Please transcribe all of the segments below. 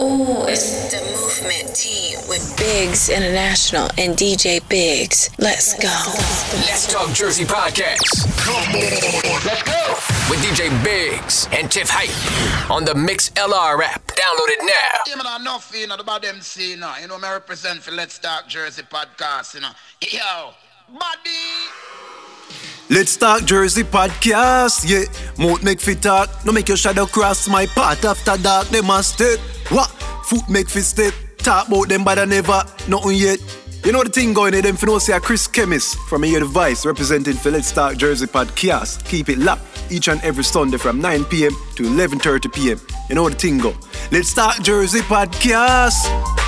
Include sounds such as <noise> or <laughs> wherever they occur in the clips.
Ooh, it's the movement team with Biggs International and DJ Biggs. Let's go. Let's Talk Jersey Podcast. Come on, let's go. With DJ Biggs and Tiff Hype on the Mix LR app. Download it now. Yeah, man, enough, you know, about them see, you know, you know, I represent for Let's Talk Jersey Podcast, you know. Yo, buddy. Let's Talk Jersey podcast, yeah. Mouth make fit talk, no make your shadow cross my path after dark. They must step, what? Foot make fit step. Talk about them, but I never, nothing yet. You know the thing going in them for no say Chris Chemist from a device representing for Let's Talk Jersey podcast. Keep it locked each and every Sunday from 9 p.m. to 11:30 p.m. You know the thing go. Let's Talk Jersey podcast.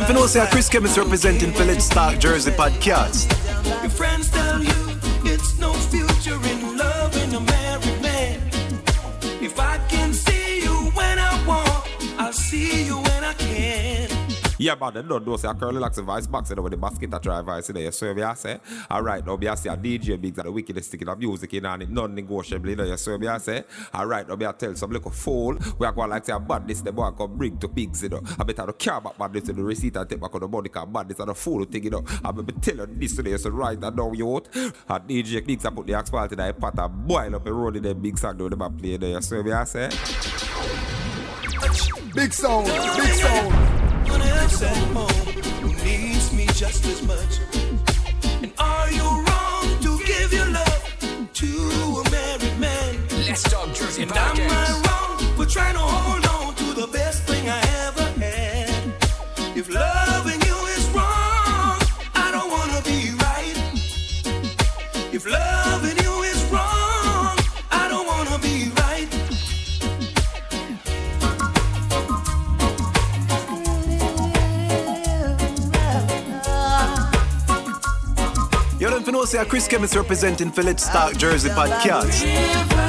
Your Yeah, but they don't know. Say a curly locks a vice box, you know, the basket that drive vice there. So, you say, all right, now, I say a DJ Biggs are the wickedest thing of music in and it non negotiable, you know. So, I say, all right, now, be I tell some little fool, we are going like say, bad this, the boy can bring to pigs, you know. I better not care about bad this, the receipt I take back on the body, because bad this, and the fool take it up. I be tell you this today, so right now, you out. A DJ Biggs, I put the asphalt in the pot, I boil up a road in the big song, do the play there. So, I say, Big sound, big sound. Wanna have someone who needs me just as much. And are you wrong to give your love to a married man? Let's talk Jersey And am I wrong for trying to hold on know, say, Chris is representing Let's Start Jersey podcast.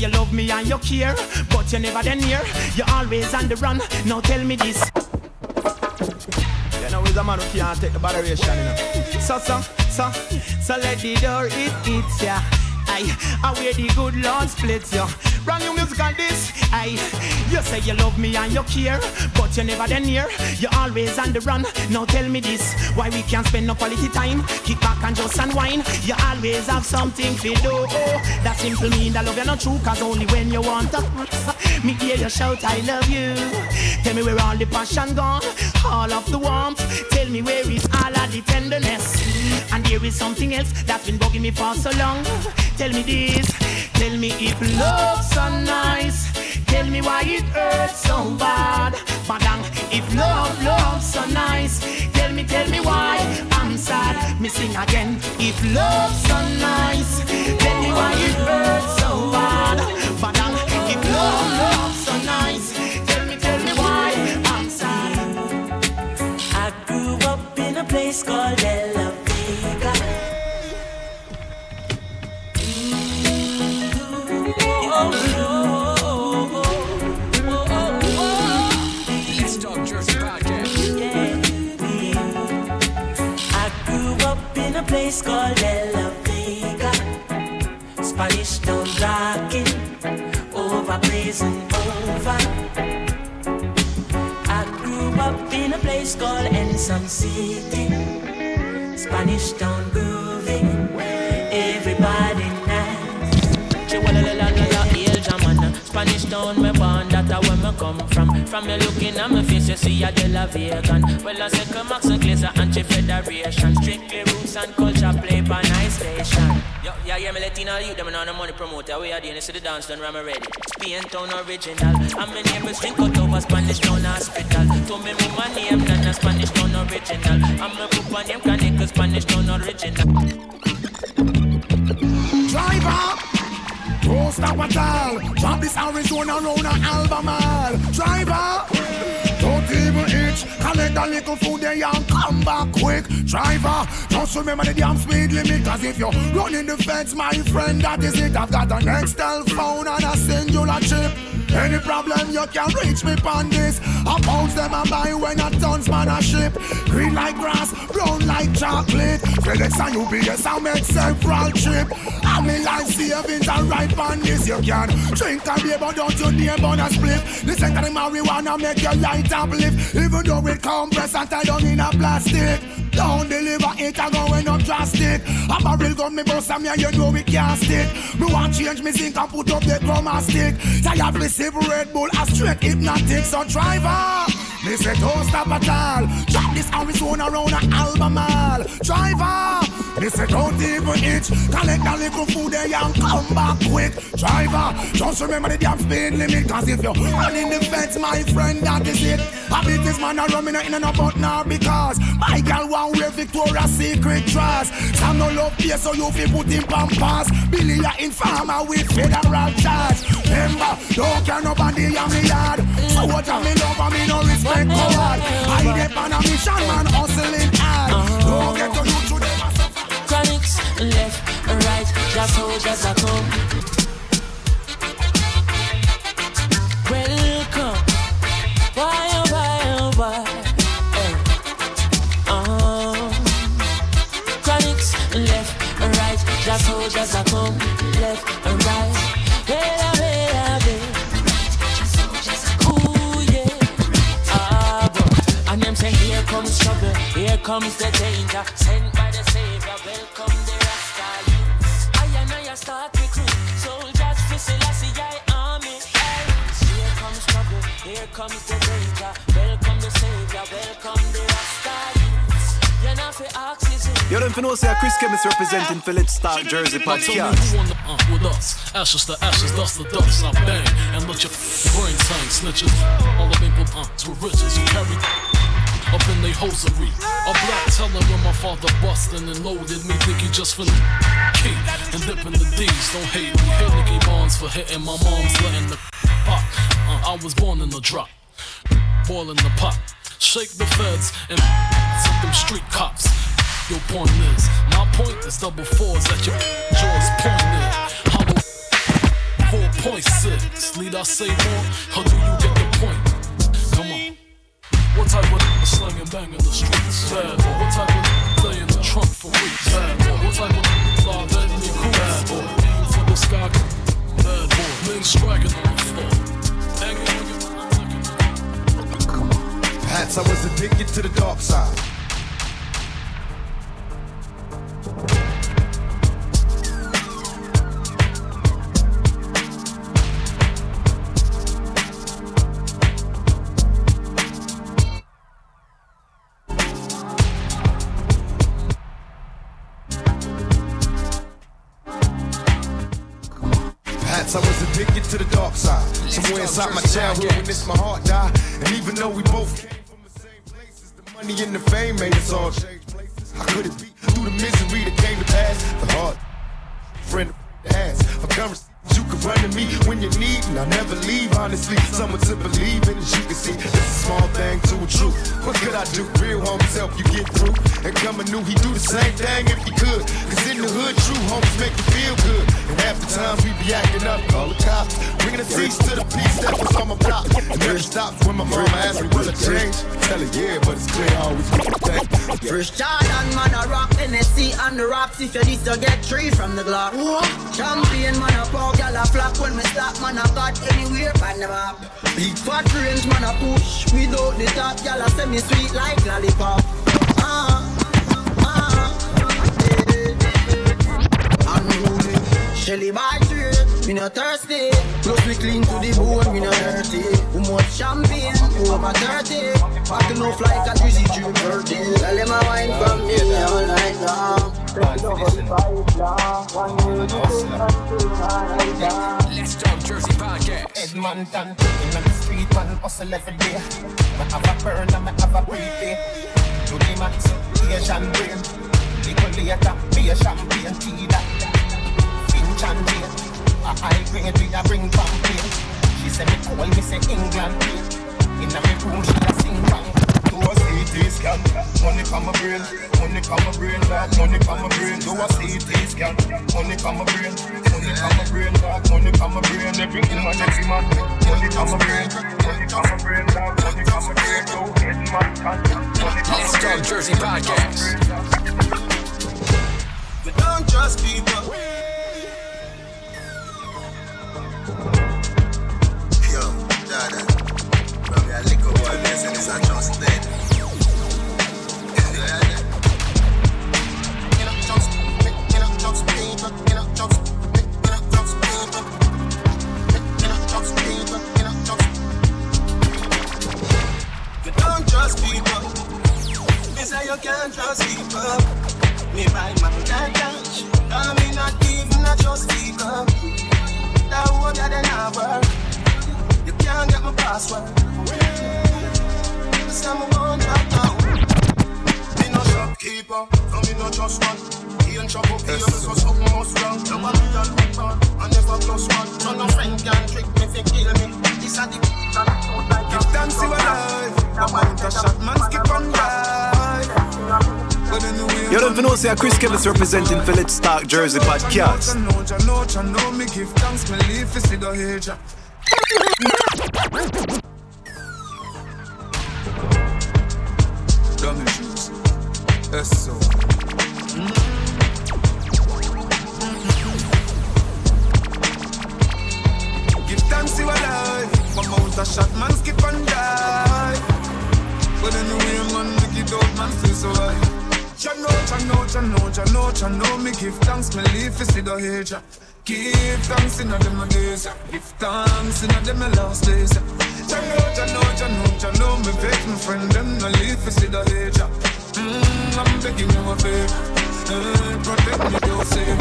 You love me and you care, but you're never then near. You're always on the run. Now tell me this. You know, he's a man who can't take the botheration, you know. So, so, so, so let the door it hits ya. Aye, I where the good Lord splits ya. Brand new music on this. Aye, you say you love me and you care, but you're never then near. You're always on the run. Now tell me this, why we can't spend no quality time? Kick back and just unwind. You always have something to do. That simple mean that love you not true, cause only when you want to. Me hear you shout, I love you. Tell me where all the passion gone, all of the warmth. Tell me where is all of the tenderness. And there is something else that's been bugging me for so long. Tell me this, tell me if love's so nice. Tell me why it hurts so bad. Madang, if love, love's so nice. Tell me, tell me why I'm sad. Me sing again. If love's so nice, tell me why it hurts so bad. Madang, if love, so nice. Tell me, tell me why I'm sad. I grew up in a place called a place called Ella Vega. Spanish town rocking, over blazing over. I grew up in a place called Ensom City. Spanish town grooving, everybody nice. Spanish town, me born, a where me come from. From me looking at my face, you see a de vegan. Well, I say come Max and Glazer, anti-federation. Strictly roots and culture play by nice station. Yo, yeah, yeah, me Latino youth, them on the money promoter. We are doing this to the dance, done, I'm ready. Spain town original. And my neighbors drink out over Spanish town hospital. To me, me my name, not a Spanish town original. I'm a group of name, connect Spanish town original. Driver, don't stop at all. Drop this Arizona round an album all. Driver, even itch. Collect a little food there and come back quick. Driver, just remember the damn speed limit. Cause if you're running the fence, my friend, that is it. I've got an Nextel phone and a Cingular chip. Any problem you can reach me on this. I bounce them and buy when a tons man a ship. Green like grass, brown like chocolate. FedEx and UPS I make several trip. And me life savings are right on this. You can drink and beer, but don't you name on a split. Listen to the marijuana make your light uplift. Even though it compress and tie down in a plastic. Don't deliver it and going up drastic. A barrel gun me bust and me and you know we can't stick. Me want change me zinc and put up the chroma stick. Tired receive Red Bull a straight hypnotic. So driver, me say don't stop at all. Drop this Arizona around a Albemarle. Driver, me say don't even itch. Collect a little food there and come back quick. Driver, just remember the damn speed limit. Cause if you're running the fence, my friend, that is it. I beat this man a rumming in and about now because my girl want wear Victoria's Secret dress. Some no love here, so you feel put in pampas. Billy a informer with federal charge. Remember, don't care nobody on me yard. So what I me love and me no respect God. I dep on mission, man, hustling hard. Don't get to you left, right, just soldiers at home. Welcome, why, oh, why, oh, why? Hey. Uh, Chronics, left, right, just soldiers at home. Left, right, here comes trouble, here comes the danger. Sent here comes the danger. Welcome the Savior, welcome the Rasta youths. You're not for oxygen. You don't know say Chris Chemist representing for Let's Jersey Now tell podcast. who on the uh, with us? Ashes to ashes, dust to dust. I bang and let your brain tank snitches. All the people uh, to riches who carry up in they hosiery. A black teller when my father bustin' and loaded me. Think he just finna key and dip in the D's. Don't hate me. Hit Nicky Barnes for hitting my mom's letting the pop. Uh, I was born in the drop, boiling the pot. Shake the feds and set them street cops. Your point is, my point is double fours at your jaws pointed. Hollow 4.6. Need I say more? Or do you get the. What type of slang and bang in the streets? Bad boy. What type of play in the trunk for weeks? Bad boy. What type of law that me cool? Bad boy. Aim for the sky. Bad boy. Men striking on the floor. Hanging on your Perhaps I was addicted to the dark side. Somewhere inside my childhood, witnessed my heart die. And even though we both came from the same places, the money and the fame made us all change places. Could it be through the misery that came to pass? The heart, friend, the ass. For conversations you can run to me when you need, and I never leave. Honestly, someone to believe in, as you can see, it's a small thing to a truth. What could I do? Real homies help you get through. And coming new, he do the same thing if he could. Cause in the hood, true homies make you feel good. And half the times we be acting up, call the cops. Bringing a cease to the peace that was on my block. And never stops when my mama asked me, will I change? Tell her, yeah, but it's clear I always get the thing. Fresh Jordan, man, a rock NSC on the rocks. If you this, you get three from the Glock. Champion, man, a power, gal a flap when me stop, man, I got anywhere on the map. Big fat range, man, a push without the top, gal a send me sweet like lollipop. Ah, ah, eh. Unruly, Shelly by trade, me no thirsty. Plus we clean to the bone, me no dirty. Who much champagne, over 30. Back enough like a drizzy June birthday. Tell them I wine from me all night long. Take it over the five long. One day, Let's Talk Jersey podcast. Edmonton, in the street, man, hustle every day. Me have a burn and me have a prepay. To the max, Asian brain. Little later, be a champagne a bring champagne. She say me cool, me say England. In a me room, she a sing bang. Those eight scan. Money from my brain, money from my brain, dog. Money from my brain. Do a CT scan. Money from my brain, money from my brain, dog. Money from my brain. Everything man, every man. Money from my brain, money from my brain, dog. Money from my brain. Do head man. Money from my brain. Jersey Podcast. We don't trust people. A trust dead. You can't trust people. Me buy my can't. I me not not trust. That. You can't get my password. This time I won't drop down. Me no shopkeeper, so me no trust one. He ain't shop up here, so something must wrong. Now I be a looper, I never plus one. So no friend can trick me, fi kill me. This a the Give thanks you alive. About a shot, man, skip and die. But anyway, You don't even know, say Chris Kevins representing for Let's Talk Jersey podcast. Me give thanks, me leave see the Yes, so. Give thanks you alive. Come out a shot, man, skip and die. But anyway, man, make it out, man, still survive. Cha know, cha know, cha know, cha know, cha know. Me give thanks, me leave for see the age. Give thanks in a them days. Give thanks in a them last days. Cha know, cha know, cha know, cha know. Me vex my friend, them no leave for see the age. Mm, I'm begging you a favor. Uh, protect me, don't save.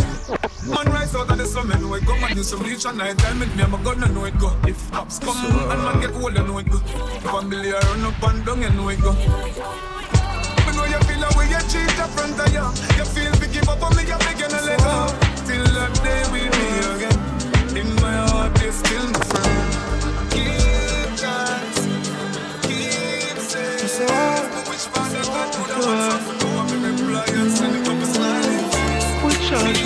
Man rise out of the man, know it go. Man do some reach at night time, with me, I'm a gun, I know it go. If cops come and man get old, I know it go. Family I run up and down, I know it go. Me know you feel the way you cheat the front of you. You feel we give up on me, you're begging to let go. Till that day we meet again. In my heart, you're still my friend. Keep We charge.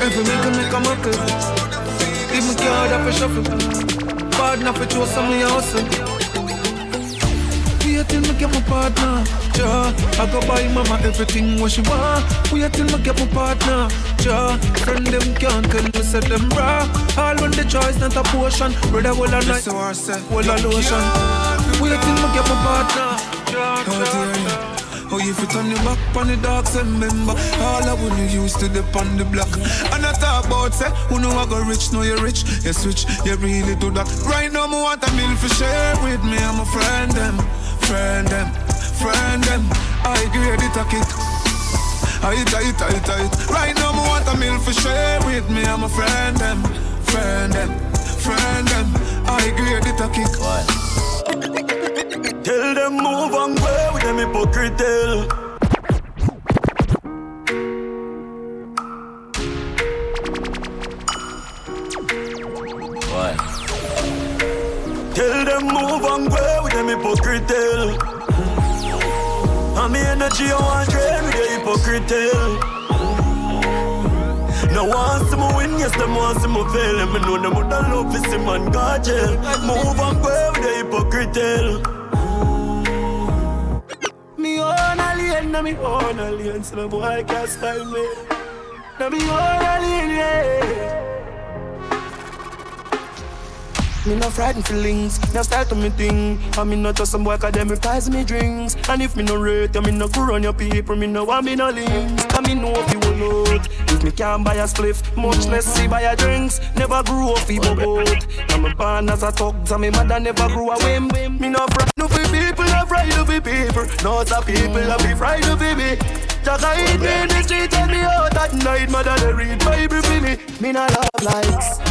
Every week make a muckle. Give me card up a shuffle. Bad enough for show some of your hustle. Wait till me get my partner. Ja, I go buy mama everything what she want. Wait till me get my partner. Ja, friend them can't tell me them raw. All when the choice not a potion. Brother will a night, will a lotion. Wait till me get my partner. Ja, dear, yeah. If you turn your back on the dogs, remember all I wanna use to the on the block. And I talk about say, who know I go rich, know you rich, you switch, you really do that. Right now, me want a meal for share with me, I'm a friend them, friend them, friend them. I grade it a kick. I tight, tight, tight. Right now, me want a meal for share with me, I'm a friend them, friend them, friend them. I grade it a kick. <laughs> Tell them move and go hypocrite tell. Them move and go with them hypocrite tell. And me energy I want drain with the hypocrite. No one see me win, yes, them want see me fail. And me know them would love to see man go jail. Move and go with the hypocrite na me own alien, so no boy can't style me. Na me own alien, yeah. Me no frightened feelings, no style to me thing. I me not just some boy cause them reprise me drinks. And if me no rate, you me no go run your people, me no want me no links. Cause me know if you will load. If me can't buy a spliff, much less see buy a drinks. Never grew up feeble boat. And me born as a thugs, and me mother never grew a whim. Me no frightened of people, no frightened of people. No some people, I be frightened of me. Jaga hit me in the street, tell me out at night. Mother they read Bible for me. Me no love likes.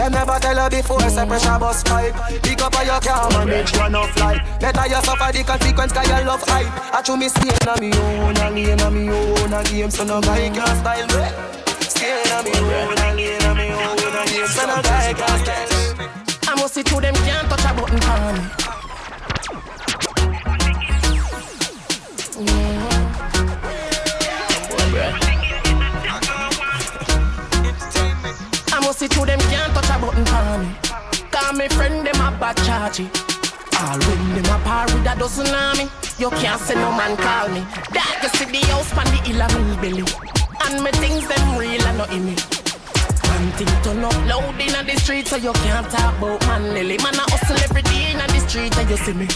Them never tell her before, say pressure bus pipe. Pick up on your car, manage you enough life Better you suffer the consequence, cause you love hype. I chew me stay na me own, a lane na me own a game So no guy can style me. Stay na me own, a lane na me own a game So no guy can style me. I must see through them can't touch a button for me me Call me friend them a bad charge. All when them a par with a dozen army, you can't say no man call me. That you see the house pan the hill of me belly, and me things them real and not in me. One thing turn up loud in the street, so you can't talk about man Lily. Man I hustle every day in the street, and you see me.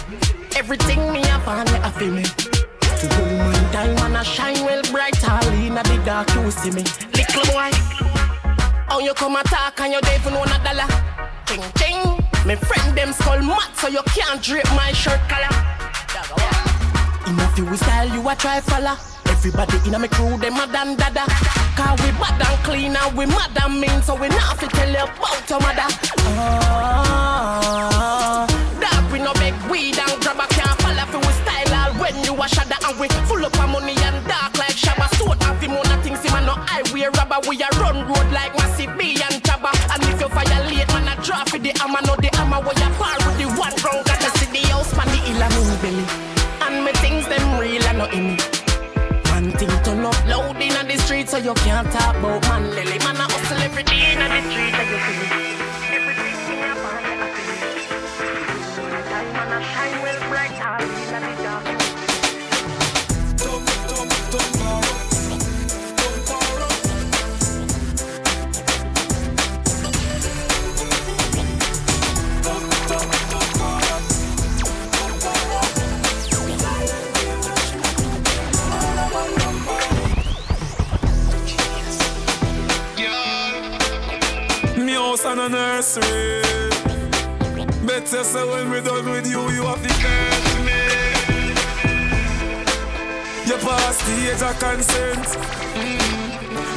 Everything me up on I feel me. To woman time and I shine well bright, all in the dark, you see me. Little boy, how you come attack and you don't even want a dollar? Ching ching. My friend them skull mad, so you can't drape my shirt collar. Enough you style, you a try follow. Everybody in a me crew, them mad and dada. Cause we bad and clean and we mad and mean, so we not fi tell you about your mother. Ah, that we no beg weed and grab a can't follow fi we style all when you a shada and we full up of money and dark like Shabba. Stone have him on a him a no highway robber. We a run road like you violate, man a draw for the hammer, no the hammer where you par with the one ground. Got to see the house man the hill and me belly. And me things them real and not in me. One thing turn up loud in the street so you can't talk about man lily. Man a hustle every day in the street house and a nursery. Better say when we done with you, you have to curse me. You pass the age of consent.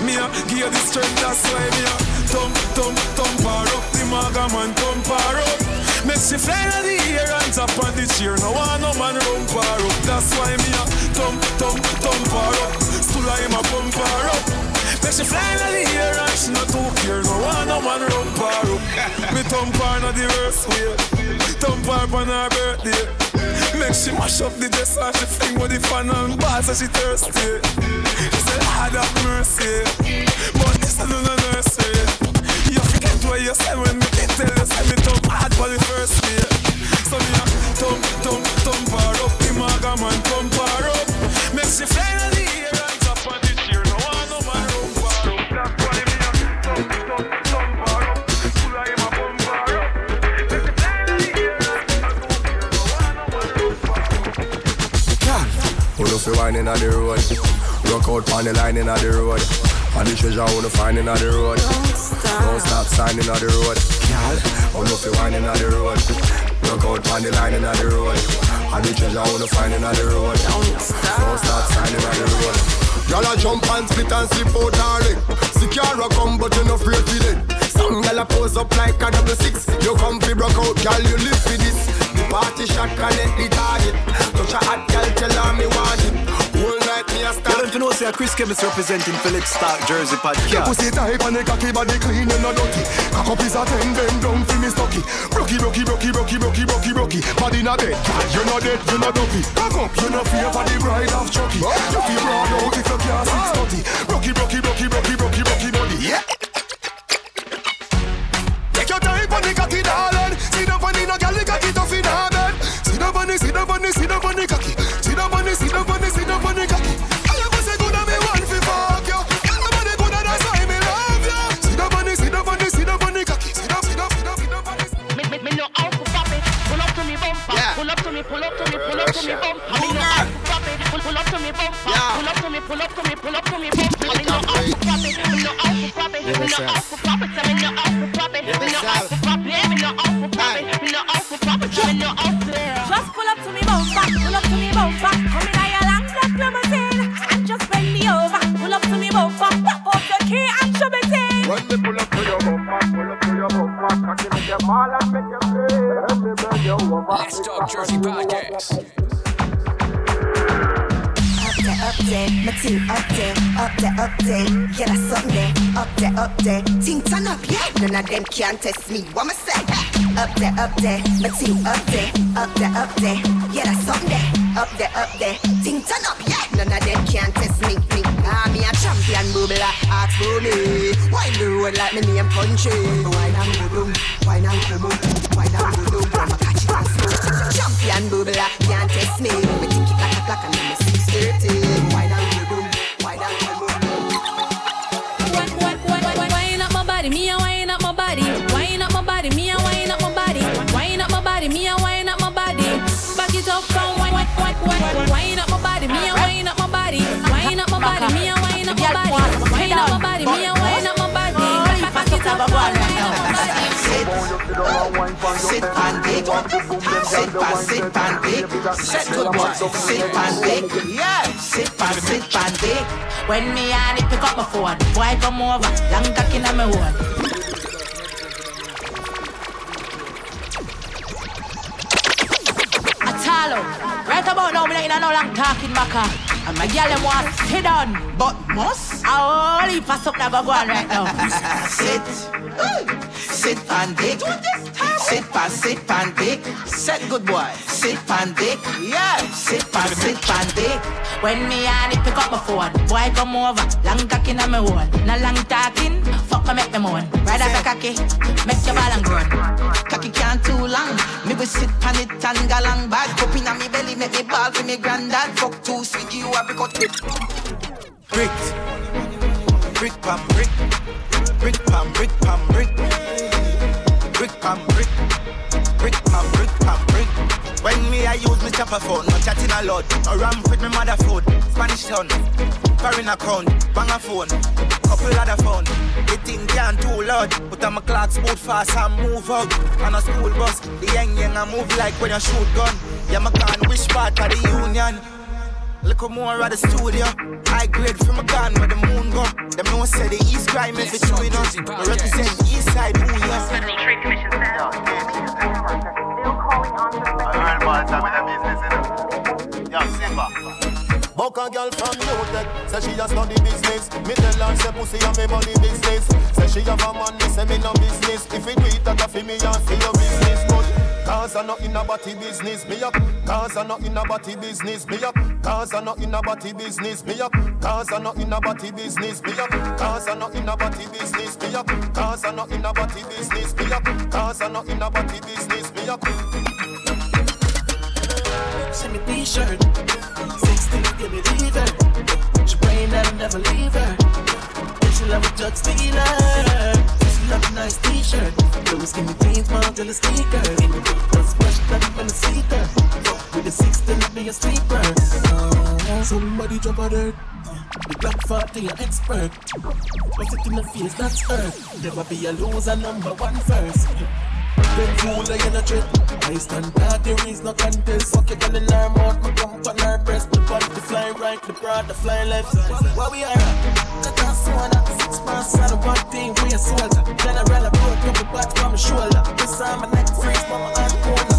Me a give you the strength, that's why me a thump, thump, thump her up. The maga man thump her up. Make she fly in the air and tap on the chair. No one no man rump her up. That's why me a thump, thump, thump her up. Still I am a pump her up. Make she fly in the air and she not too care. No one no man rump her up. <laughs> me thump her not the worst way. Thump her on her birthday. Make she mash up the dress and she fling with the fan and bars and she thirsty. She said, Lord have mercy. But this is no nursery. You forget what you said when me did tell you say me thump hard for the first day. So me a thump, thump, thump her up. The maga man thump her up. Make she fly in the fi wine inna the road? Rock out on the line inna the road. All the treasure who no find inna the road. Don't stop signing inna the road. Girl, who know fi wine inna the road? Rock out on the line inna the road. All the treasure who no find inna the road. Don't stop signing inna the road. Y'all a jump and split and slip out her leg Secure a come but you no afraid for it Some y'all a pose up like a double six. You come fi broke out, girl you live for this. The party shot connect the target. Touch a hot girl tell her me want it. Whole night me a You start don't know say Chris Chemist representing Philip Stark Jersey Your podcast. pussy tight and the cocky body clean and no dirty Cock up is a ten, bend down fi me stocky. Rocky, rocky, rocky, rocky, rocky, rocky, rocky. Body not dead, you not dead, you not dopey Cock up, you not fear for the bride of Chucky. You feel broad out if you can't six thirty Rocky, rocky, rocky, rocky, rocky, rocky body. Yeah See the funny, see the funny, see the funny cocky See the funny, see the funny, see the funny cocky All your pussy good and me want fi fuck you All your body good and that's why me love you See the funny, see the funny, see the funny cocky See the, see the, see the, see the funny Me, me, me know how to pop it. Pull up to me bumper. Pull up to me, pull up to me, pull up to me bumper. Me know how to pop it. Pull, pull up to me bumper. Pull up to me, pull up to me, pull up to me bumper. Me know how to pop it. Me know how to pop it. Me know how to pop it. Me know how to pop it. Me know how to pop it. Me know how to pop it. Me know how to pop it. Me know how to. Just bumper. Come in your long black limousine and just bend me over. Pull up to me bumper, pop off the key and shove it in. When me pull up to your bumper, pull up to your bumper, cocky make you fall and make you pay. When me bend you over, Let's Talk Jersey Podcast. There, my team up there, up there, up there. Yeah, that's something there. Up there, up there, team turn up, yeah. None of them can test me. What me say? Up there, up there, my team up there, up there. Yeah, that's something there. Up there, up there, team turn up, yeah. None of them can test me. me. Ah, me a champion, bubble, ask for me. Wine the road like me name and go down, wine and go down, wine and go down. I'ma catch it. Champion bubble, can't test me. Me tick it like a clock and then me six thirty. Sit and big, sit and sit and big. Set good boy, sit and big. Yeah, sit and sit and big. When me and it pick up my phone, boy come over, long cock inna me one. Atalo, right about now me inna no long talking maka. And my girl them want sit down, but must. I only pass up go go on right now. <laughs> sit, sit and big. Sit pan, sit pan big. Set good boy. Sit pan big. Yeah, sit pan, sit pan big. When me and it pick up my phone, boy come over, long cock inna me one. No long talking, fuck me make me moan. Right up a cocky, make your ball and grown. Cocky can't too long. Me will sit pan it and go long bad. Cup inna me belly, make me ball for me granddad. Fuck too sweet, you a brick out brick. Brick, brick pam brick, brick pam brick pam brick, brick brick pam brick pam brick. When me I use me chopper phone, no chatting a lot. No ramp with me mother food, Spanish town, foreign account, bang a phone, couple other phone. The thing can't too loud, but I'm a clock boot fast and move out. On a school bus, the young young I move like when you shoot gun. Yeah, my gun, which part of the union? Look more at the studio. High grade from a gun where the moon go. Them no say the east crime is between us. We represent the east side, who yes. Federal Trade Commission Buck a girl from UTech, say she a study business. Me tell her say pussy a me money business. Say she have a man, me say me no business. If it do that a fi me and fi your business. But cause I not in a body business, me up. Cause I not in a body business, me up. Cause I not in a body business, me up. Cause I not in a body business, me up. Cause I not in a body business, me up. Cause I not in a body business, me up. Cause I not in a body business, me up. See me t-shirt, 16, give me leave her. She praying that I'll never leave her. And she love a drug stealer. She love a nice t-shirt. Blue skinny jeans, mom till the sneaker. In the big bus, fresh nothing when the seeker. With the 16, be a sleeper. Uh, somebody drop a dirt. The black 40 an expert. What's it in the face, that's her. Never be a loser, number one first. Them fool I in a trip. I stand that there is no contest. Fuck your girl in her mouth, my bump on her breast. The body the fly right, the broad the fly left. Where we are? Cut off soda, six months on the one thing we a soldier. General I broke up the bat from my shoulder. This time my neck freeze, but my hand corner.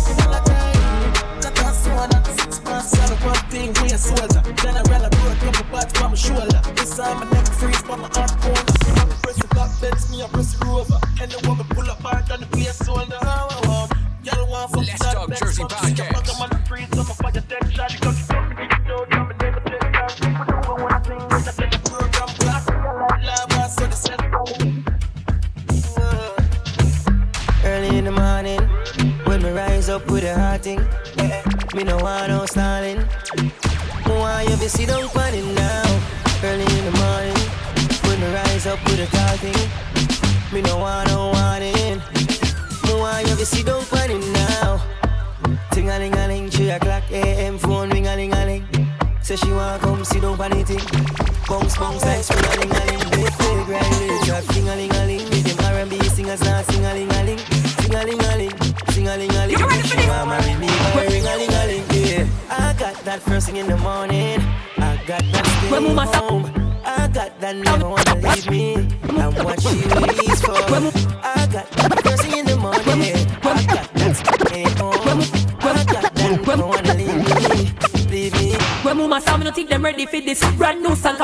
Cut off soda, six months on the one thing we a soldier. General I broke up the bat from my shoulder. This time my neck freeze, but my hand corner. Press the black bends, me I press the rover. And the woman pull up hard on the place shoulder. Let's talk Jersey podcast. Early in the morning, when me rise up with a hot thing, me no want no stalling. Me want you to sit down on now. Early in the morning, when me rise up with a tall thing, me no want no warning. Me want you to sit down on it now. Ting a ling a ling, three o'clock a.m. phone ring a ling a ling. Say she want come sit down on it. Bounce bounce like spring a ling a ling. Big big right with the trap, ting a ling a ling. With them R&B singers now sing a ling a ling, sing a ling a ling, sing a ling a ling. She want marry me, but ring a ling a ling. Yeah, I got that first thing in the morning. I got that stay home. I got that never wanna leave me. And what she waits for. I got that first in the morning. I got that stay home. I got that never wanna leave me. Leave me. When mama saw me, no think them ready for this brand new song.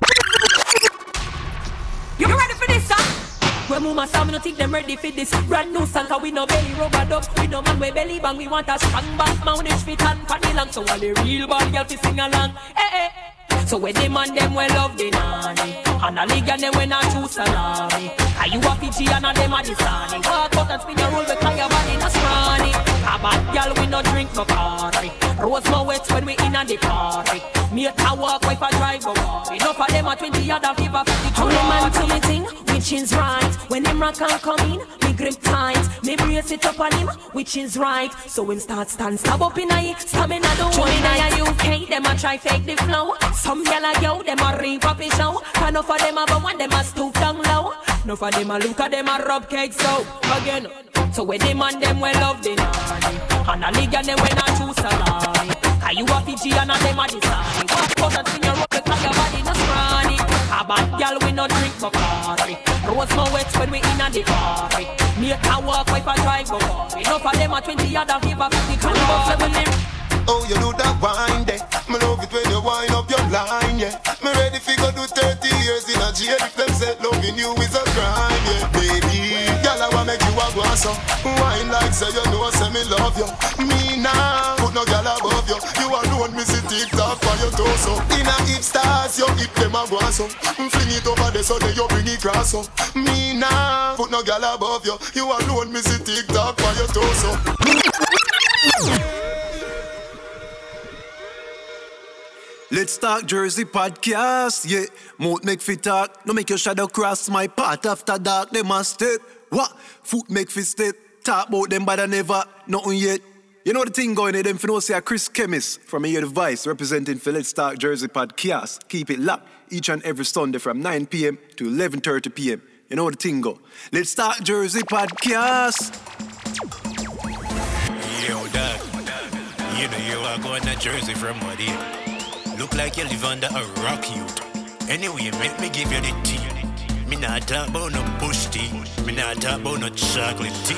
You ready for this song? When mama saw me, no think them ready for this brand new song. Cause we no belly rubber duck, we no man we belly bang. We want a strong back, mount fit and funny long. So all the real bad girl fi sing along. Eh eh. So when them and them well love the nanny. And a league and them when I choose salami. Are you a Fiji and a them a the sunny? Walk out and spin your roll because your body not scrawny. A bad girl we no drink no party. Rose more wet when we in a the party. Me a walk wife a drive over. Enough of them a 20 other fever 52 How the man to me thing, which is right. When him rock and come in, me grip tight. Me brace it up on him, which is right. So him start stand, stab up in a stamina do one in a UK, them a try fake the flow. Some gyal a yo, them a ring pop it show. Enough of them a but one, them a stoop down low. Enough of them a look at them a rub cake so again. So when them and them well love the nanny. And a and them when I choose salami. Are you a Fiji and a them a the sunny? Walk out and spin your because your body not scrawny. A bad girl we no drink Bacardi. Rose more wet when we in a the party. Me a walk wife a drive over. Enough of them a 20 other fever 50 can party. Oh, you do that wine there. Me love it when you wind up your line, yeah. Me ready fi go do 30 years in a jail if them say loving you is a crime, yeah. Baby, girl, I wanna make you a go so. Wine like say you know, say me love you. Me nah, put no girl above you. You alone, me see TikTok for your torso. In a hip stars, you hip them a go so. Fling it over there so you bring it cross so. Me nah, put no girl above you. You alone, me see TikTok for your torso. Let's talk Jersey podcast, yeah. Mouth make fit talk, no make your shadow cross my path after dark. They must step. What? Foot make fit step. Talk about them, but I never, nothing yet. You know the thing going there, them for no say a Chris Chemist from here device representing for Let's Talk Jersey podcast. Keep it locked each and every Sunday from 9 p.m. to 11:30 p.m. You know the thing go. Let's Talk Jersey podcast. Yo, dog. You know you are going to Jersey from what here. Look like you live under a rock, youth. Anyway, make me give you the tea. Me not about no bush tea. Me not talk about no chocolate tea.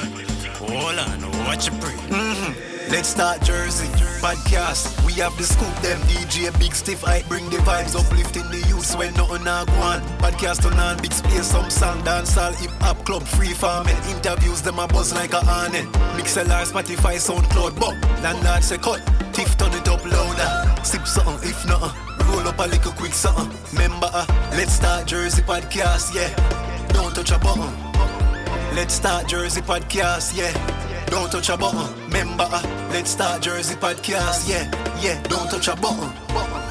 Hold on, watch your breathe. Mm-hmm. Let's start Jersey podcast. We have the scoop, them DJ Big Stiff. I bring the vibes, uplifting the youths when nothing a go on. Podcast on on big space, some song, dancehall, hip hop club, free farm and interviews. Them a buzz like a awning. Mixlr, Spotify, SoundCloud, but landlord say cut. Tiff turn it up louder. Sip something if not. Roll up a little quick something. Remember, uh, let's start Jersey podcast, yeah. Don't touch a button. Let's start Jersey podcast, yeah. Don't touch a button. Remember, uh, let's start Jersey podcast, yeah, yeah. Don't touch a button. Check,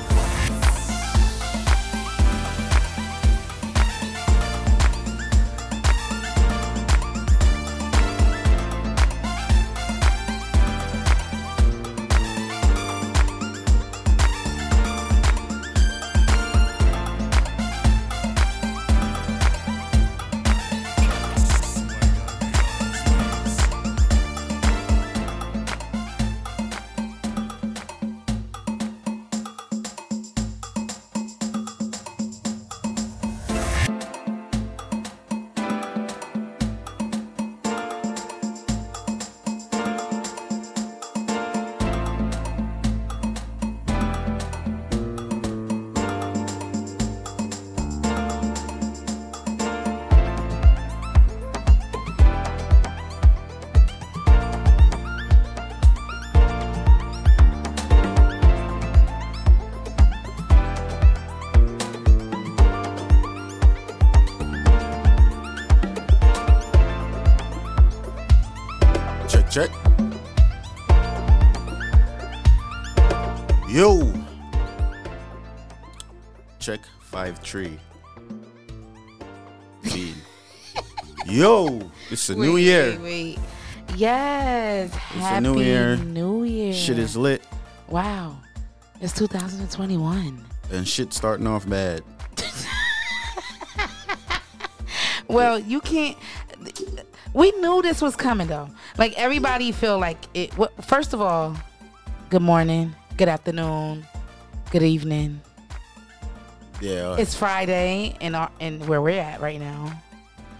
Feed. Yo, it's a new year. Wait, wait. Yes. It's Happy a new year. New Year. Shit is lit Wow. It's 2021. and shit starting off bad. <laughs> Well, you can't. We knew this was coming though. Like everybody feel like it. Well, first of all, good morning, good afternoon, good evening. Yeah. It's Friday, and our, and where we're at right now.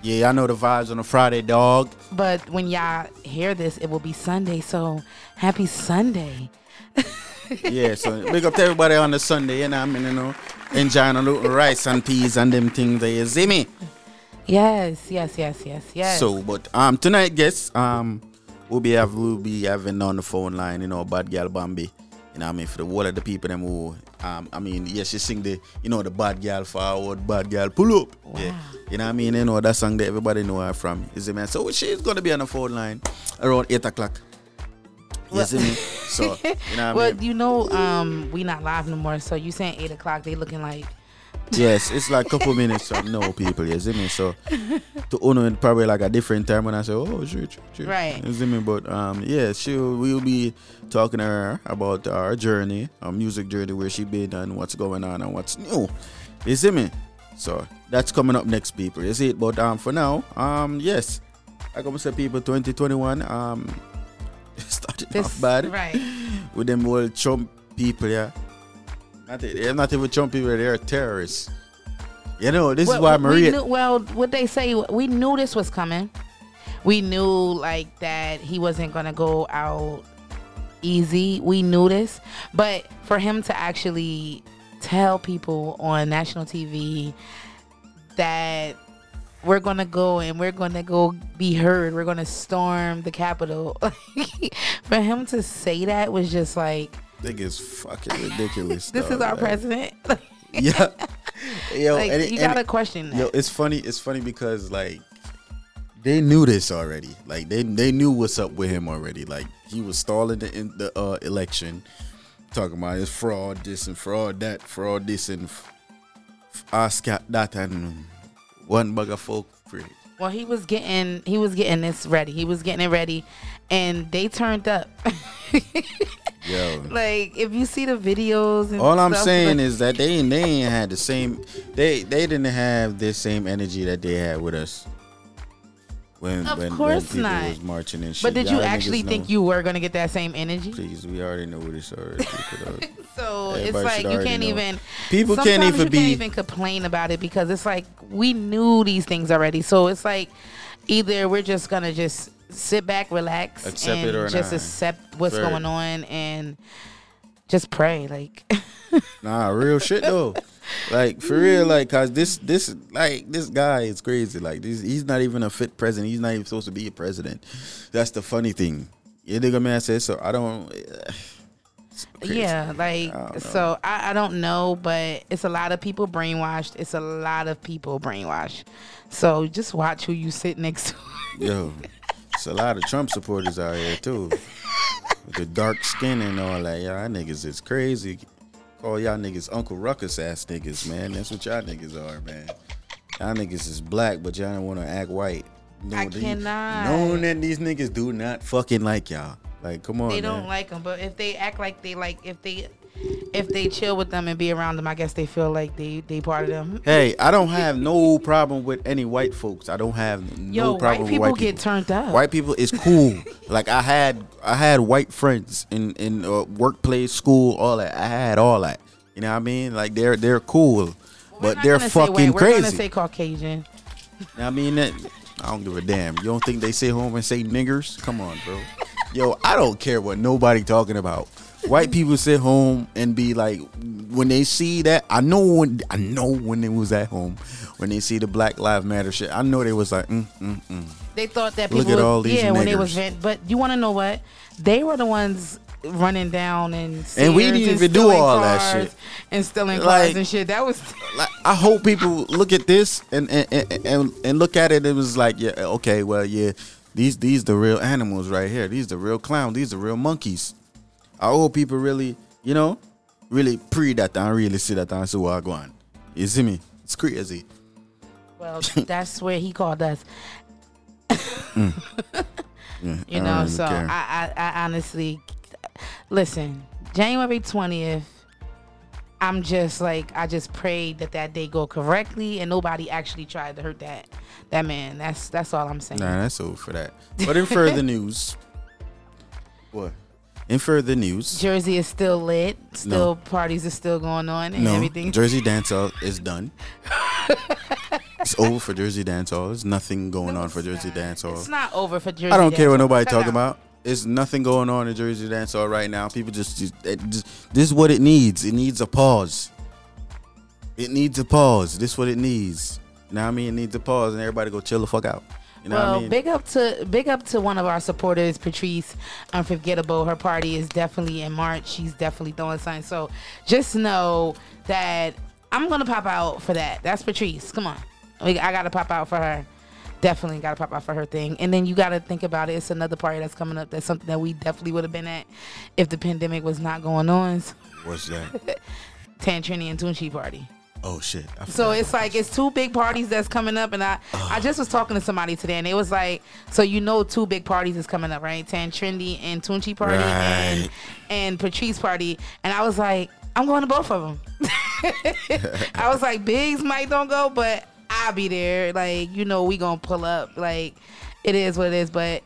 yeah, I know the vibes on a Friday, dog. But when y'all hear this, it will be Sunday. So happy Sunday. <laughs> yeah, so big up to everybody on the Sunday, you know, I mean, you know, enjoying a little rice and peas and them things there, you see me? Yes, yes, yes, yes, yes. So, but um, tonight, guess um, we'll be have we'll be having on the phone line, you know, bad girl Bambi, You know what I mean? For the whole of the people them who um I mean, yes, she sing the you know the bad girl forward, bad girl pull up. Yeah. You know what I mean? You know that song that everybody know her from. Is see man? So she's gonna be on the phone line around eight o'clock. You see me? So you know what <laughs> well, I mean? you know, um, we not live no more. So you saying eight o'clock? They looking like <laughs> Yes, it's like a couple minutes from no people, you see me? So <laughs> to Uno it probably like a different time when I say, Oh sure, sure, sure. Right. You see me? But um yeah, she we'll be talking to her about our journey, our music journey, where she been and what's going on and what's new. You see me? So that's coming up next people. You see it? But um for now, um yes. I come to say people twenty twenty one, um <laughs> started This- off bad. right. With them old Trump people, yeah. Not, they're not even Trump people, they're terrorists. You know, this is Well, why we Maria. knew- well, what they say, we knew this was coming. We knew like that he wasn't gonna go out easy. We knew this, but for him to actually tell people on national TV that we're gonna go and we're gonna go be heard, we're gonna storm the Capitol. <laughs> for him to say that was just like, think it's fucking ridiculous. this is our Like, president. <laughs> Yeah. Yo, Like, it- you gotta it- question that. Yo, it's funny. It's funny because like they knew this already. Like they they knew what's up with him already. Like he was stalling the in the uh, election, talking about his fraud this and fraud that, fraud this and f- ask that and one of folk free. Well, he was getting he was getting this ready. He was getting it ready, and they turned up. Yo. <laughs> like if you see the videos, and All I'm stuff, saying like- is that they they ain't had the same they they didn't have the same energy that they had with us. When Of when, course when not. was marching and shit. But did you Y'all actually niggas think know. you were gonna get that same energy? Please, we already know what it's already. <laughs> So Everybody it's like you can't know. even. People can't even you be- Can't even complain about it because it's like we knew these things already. So it's like either we're just gonna just sit back, relax, Accept and it or just not. accept what's going on and just pray. Like <laughs> Nah, real shit though. Like for real, like cause this this like this guy is crazy. Like this, he's not even a fit president. He's not even supposed to be a president. That's the funny thing. Dig what man says? So I don't. <sighs> Yeah, like so I, I don't know, but it's a lot of people brainwashed. It's a lot of people brainwashed. So just watch who you sit next to. Yo, <laughs> it's a lot of Trump supporters out here too. With the dark skin and all that. Y'all niggas is crazy. Call y'all niggas Uncle Ruckus ass niggas, man. That's what y'all niggas are, man. Y'all niggas is black, but y'all don't want to act white. I that cannot. Knowing that these niggas do not fucking like y'all. Like, come on, they don't like them, but if they act like they like, if they if they chill with them and be around them, I guess they feel like they they part of them. Hey, I don't have no problem with any white folks. I don't have no Yo, problem white people with white people. get turned up. White people is cool. <laughs> like I had I had white friends in in uh, workplace, school, all that. I had all that. You know what I mean? Like they're they're cool, but they're Gonna say white, fucking We're gonna crazy. say Caucasian. You know what I mean, that, I don't give a damn. You don't think they sit home and say niggers? Come on, bro. <laughs> Yo, I don't care what nobody talking about. White people sit home and be like, when they see that, I know when I know when they was at home, when they see the Black Lives Matter shit, I know they was like, mm, mm, mm. They thought that people Look at all these yeah when they niggers. was vent, but you want to know what? They were the ones running down and And we didn't even do all that shit. and stealing Like- cars and shit. That was <laughs> like I hope people look at this and and, and, and and look at it. It was like, yeah, okay, well, yeah, these these the real animals right here. These the real clowns. These the real monkeys. I hope people really, you know, really pre that down, really see that down. So what I go on? You see me? It's crazy. well. <laughs> that's where he called us. Mm. <laughs> Yeah, You I know, don't so I. I, I honestly listen. January twentieth. I'm just like I just prayed that that day go correctly and nobody actually tried to hurt that that man. That's that's all I'm saying. Nah, that's over for that. But in further <laughs> news, what? In further news, Jersey is still lit. Still parties are still going on and no, everything. Jersey Dancehall is done. <laughs> it's over for Jersey Dancehall. There's nothing going on for Jersey Dancehall. It's not over for Jersey. I don't care what nobody talking out. about. It's nothing going on in Jersey Dancehall right now. People just, just, just this is what it needs. It needs a pause. It needs a pause. This what it needs. Now I mean, it needs a pause, and everybody go chill the fuck out. You know well, I mean? big up to big up to one of our supporters, Patrice. Unforgettable. Her party is definitely in March. She's definitely throwing something. So just know that I'm gonna pop out for that. That's Patrice. Come on, we, I gotta pop out for her. Definitely gotta pop out for her thing. And then you gotta think about it. It's another party that's coming up. That's something that we definitely would have been at if the pandemic was not going on. What's that? <laughs> Tantrini and Tunchi party. Oh shit. So it's like it's two big parties that's coming up, and I I just was talking to somebody today, and it was like, so you know, two big parties is coming up, right? Tan Trendy and Tunchi party, and Right. and Patrice party, and I was like, I'm going to both of them. <laughs> I was like, Biggs might don't go, but I'll be there. Like you know, we gonna pull up. Like it is what it is, but.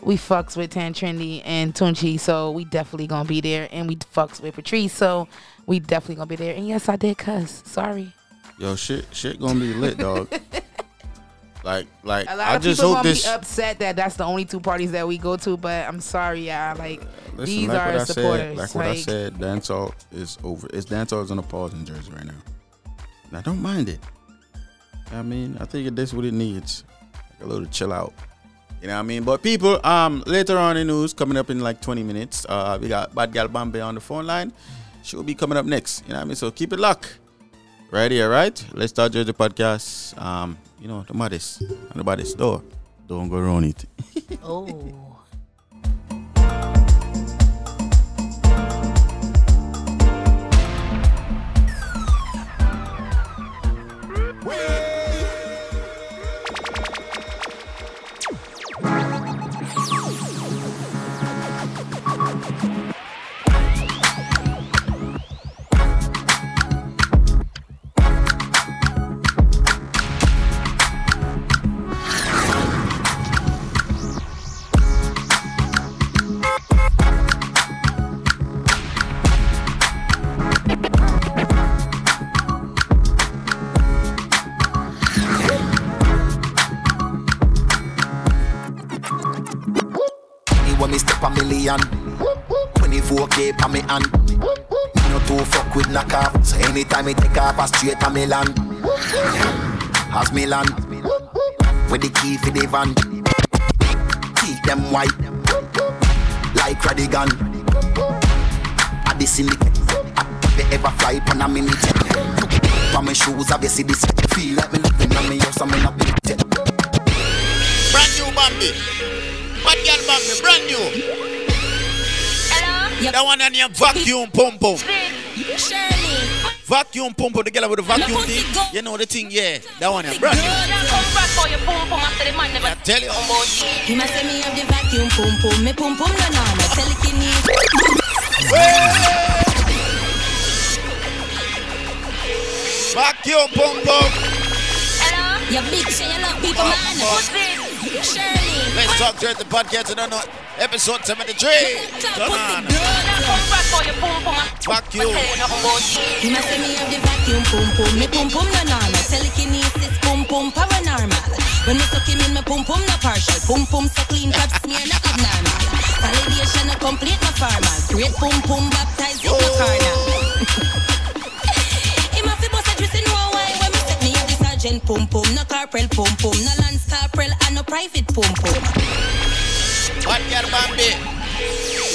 We fucks with Tan Trendy and Tunchi, so we definitely gonna be there. And we fucks with Patrice, so we definitely gonna be there. And yes, I did cuss. Sorry. Yo, shit, shit gonna be lit, dog. <laughs> like, like A lot I of just people hope gonna this. be upset that that's the only two parties that we go to, but I'm sorry, y'all. Like uh, Listen, these like are what supporters. said, like what I Like, said, dancehall is over. It's dancehall is on a pause in Jersey right now. And I don't mind it. I mean, I think that's what it needs, like a little chill out. You know what I mean? But people, um, later on in the news, coming up in like 20 minutes, uh, we got Bad Gal Bambi on the phone line. She will be coming up next. You know what I mean? So keep it locked. Right here, right? Let's start the podcast. Um, you know, the maddest and the baddest door. Don't go around it. <laughs> oh. Me 24k pa me hand Me no too fuck with knockoff So anytime me take off a straight me land As me land With the key for the van. Keep them white. Like Radigan. At the syndicate you ever fly on a minute. For my shoes you see this. Feel like me living on me house I'm in a big Brand new Bambi. Bad girl Bambi, brand new. Hello? That one on your vacuum pump pump. Shirley. Vacuum pump pump, the girl with the vacuum thing. You know the thing, yeah. That one, yeah, new. I tell you. He must say me have the vacuum pum pum. Me pum pum no normal. Tell it in Vacuum pump pump. Hello? You big shit, you love people, man. What's this? Shirley. Let's talk Jersey podcast. You don't know episode 73. Come on. Vacuum. He must say me have the vacuum pum pum. Me pum pum no normal. Telekinesis pum pum paranormal. When me suck him in, me pum pum no partial. Pum pum so clean, pap smear no abnormal. Validation no complete no formal. Great pum pum baptized in no oh. carnal. <laughs> sergeant pum pum. No corporal pum pum. No lance corporal and no private pum pum. Bad girl Bambi.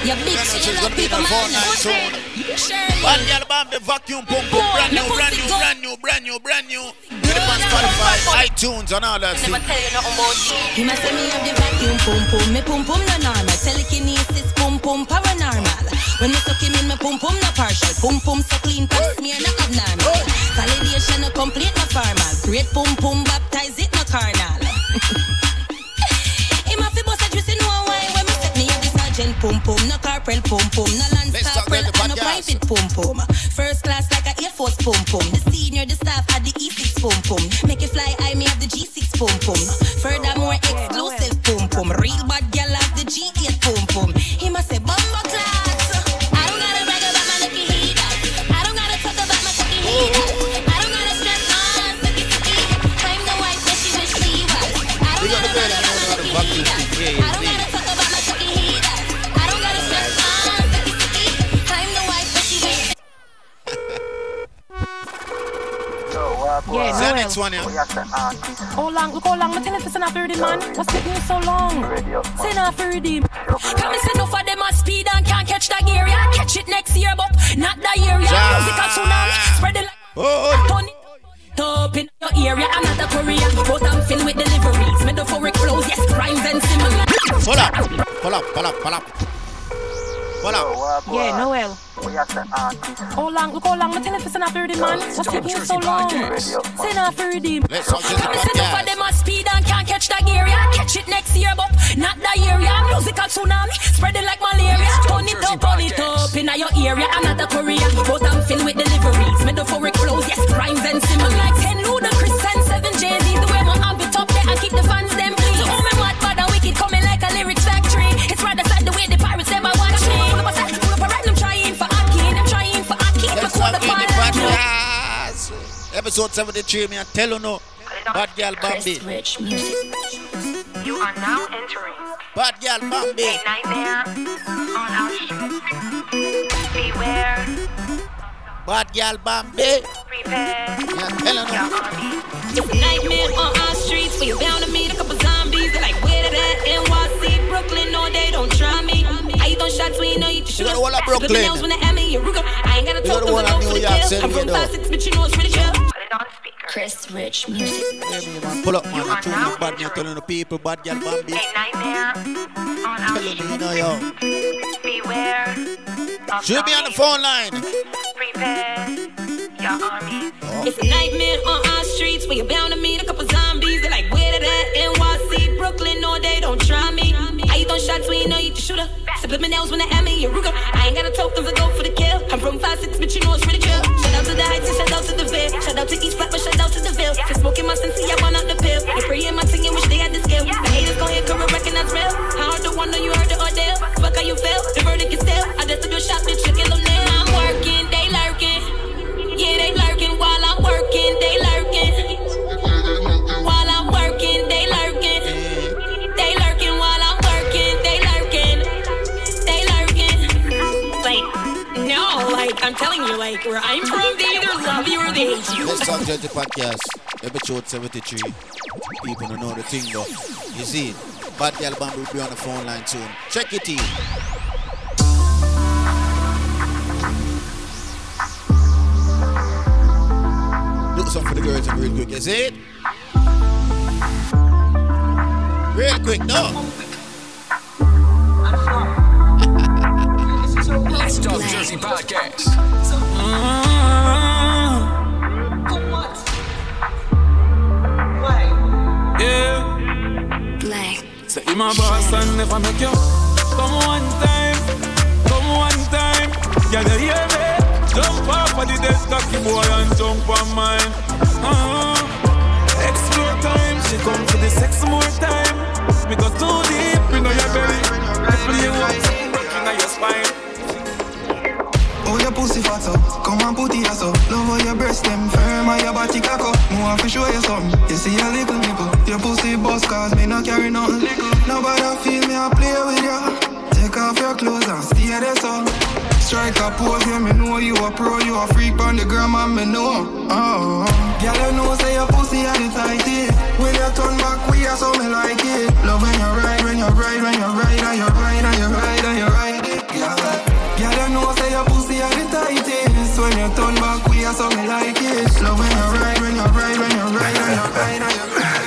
You big Brand new, shit, she's you gonna love be in people, the man. line soon. Shirley. Bad vacuum pump pump. Brand new, brand new, brand new, brand new, brand new. Get it on Spotify, iTunes, and all that shit. He must say me have the vacuum pum pum. Me pum pum no normal. Telekinesis pum pum paranormal. When me suck him in, me pum pum no partial. Pum pum so clean, pap smear no abnormal. Validation no complete no formal. Great pum pum baptize No pum pum. No lance Let's talk corporal about the and no private pum pum. First class like a Air Force pum pum. The senior, the staff at the E6 pum pum. Make it fly, I me have the G6 pum pum. One, yeah. How long? Look how long. Me tell you, listen, after redeem, man. What's taking you so long? Say not for redeem. Come and say no for them at speed and can't catch that gear. Yeah, catch it next year, but not that year. Yeah, musical tsunami, spread it like. Oh, Turn it up in your area, another Korea. But I'm filled with deliveries, metaphoric flows, yes, rhymes and similar. Pull up, pull up, pull up, pull up. Pull up. Yeah, Noel. How long? Look how long. Me tell you, listen, after redeem, man. What's taking you so long? Say not for redeem. Let's talk to the Come and say no for them at speed and can't catch that gear. Yeah, catch it next year, but not that year. Yeah, musical tsunami, spread it like malaria. Turn it up, turn it up in your area, another Korea. But I'm filled with deliveries, metaphoric flows, yes, rhymes and similar. Episode 73, me I tell you no. Bad girl Bambi. Rich music. You are now entering Bad girl Bambi. a nightmare on our street. Beware, Bad girl Bambi. prepare, Me I tell you no. It's a nightmare on our streets where you're bound to meet a couple zombies. They're like, where they at? NYC, Brooklyn, no, they don't try me. I eat those shots when you know you shoot. You got the one at Brooklyn. When they at me, you I ain't gotta You got the one to at go for New the York kill. City, I'm from you five six, but you know it's for the chill. Chris Rich music. Yeah. Pull up, man. I tune you bad. Me I tell you no people. Bad girl Bambi. A nightmare on our Tell you me, you know yo. Beware, of Shoot me on the phone line. prepare your armies. Oh. It's a nightmare on our streets where you're bound to meet a couple zombies. They're like, where they at? NYC, Brooklyn, no, they don't try me. I eat those shots when you know you the shooter. Subliminals when they at me, you Ruger. I ain't got a tokens, I go for the kill. I'm from 5'6, but you know it's really chill. Shout out to the heights and shout out to the veil. Shout out to each but shout out to the veil. For smoking my sense, I want out the pill. They praying my singing, wish they had the skill. The haters gon' hear, could recognize real. How hard to wonder you heard the ordeal. Fuck how you feel, the verdict is still. I just do a shot, bitch, you kill them I'm telling you, like, where I'm from, they either love you or they hate you. Let's talk to the podcast. Episode 73. People don't know the thing though. You see, Bad girl Bambi will be on the phone line soon. Check it in. Do something for the girls real quick. See it? Real quick, no. Let's Talk Jersey Podcast. Yeah. Black. Say you my boss and never make you come one time, come one time. Yeah, you hear me? Jump off of the desk, cocky boy, and jump on mine. Uh-huh. Explore time, she come for the sex more time. We go too deep in your belly. I play you broken on your spine. Oh, your pussy fat so Come and put it up. Love how your breast them firm and your body cock up. Want to show you something. You see a little nipple. Your pussy bust cause me not carry nothing little. Nobody feel me I play with ya. Take off your clothes and stay there so Strike a pose, yeah, me know you a pro You a freak on the gram and me know. Oh, girl, you know say your pussy are the tighty When you turn back, we are so me like it. Love when you ride, when you ride, when you ride And you ride, and you ride, and you ride back, we me like it Love when you ride, when you ride, when you ride, and you ride, and you ride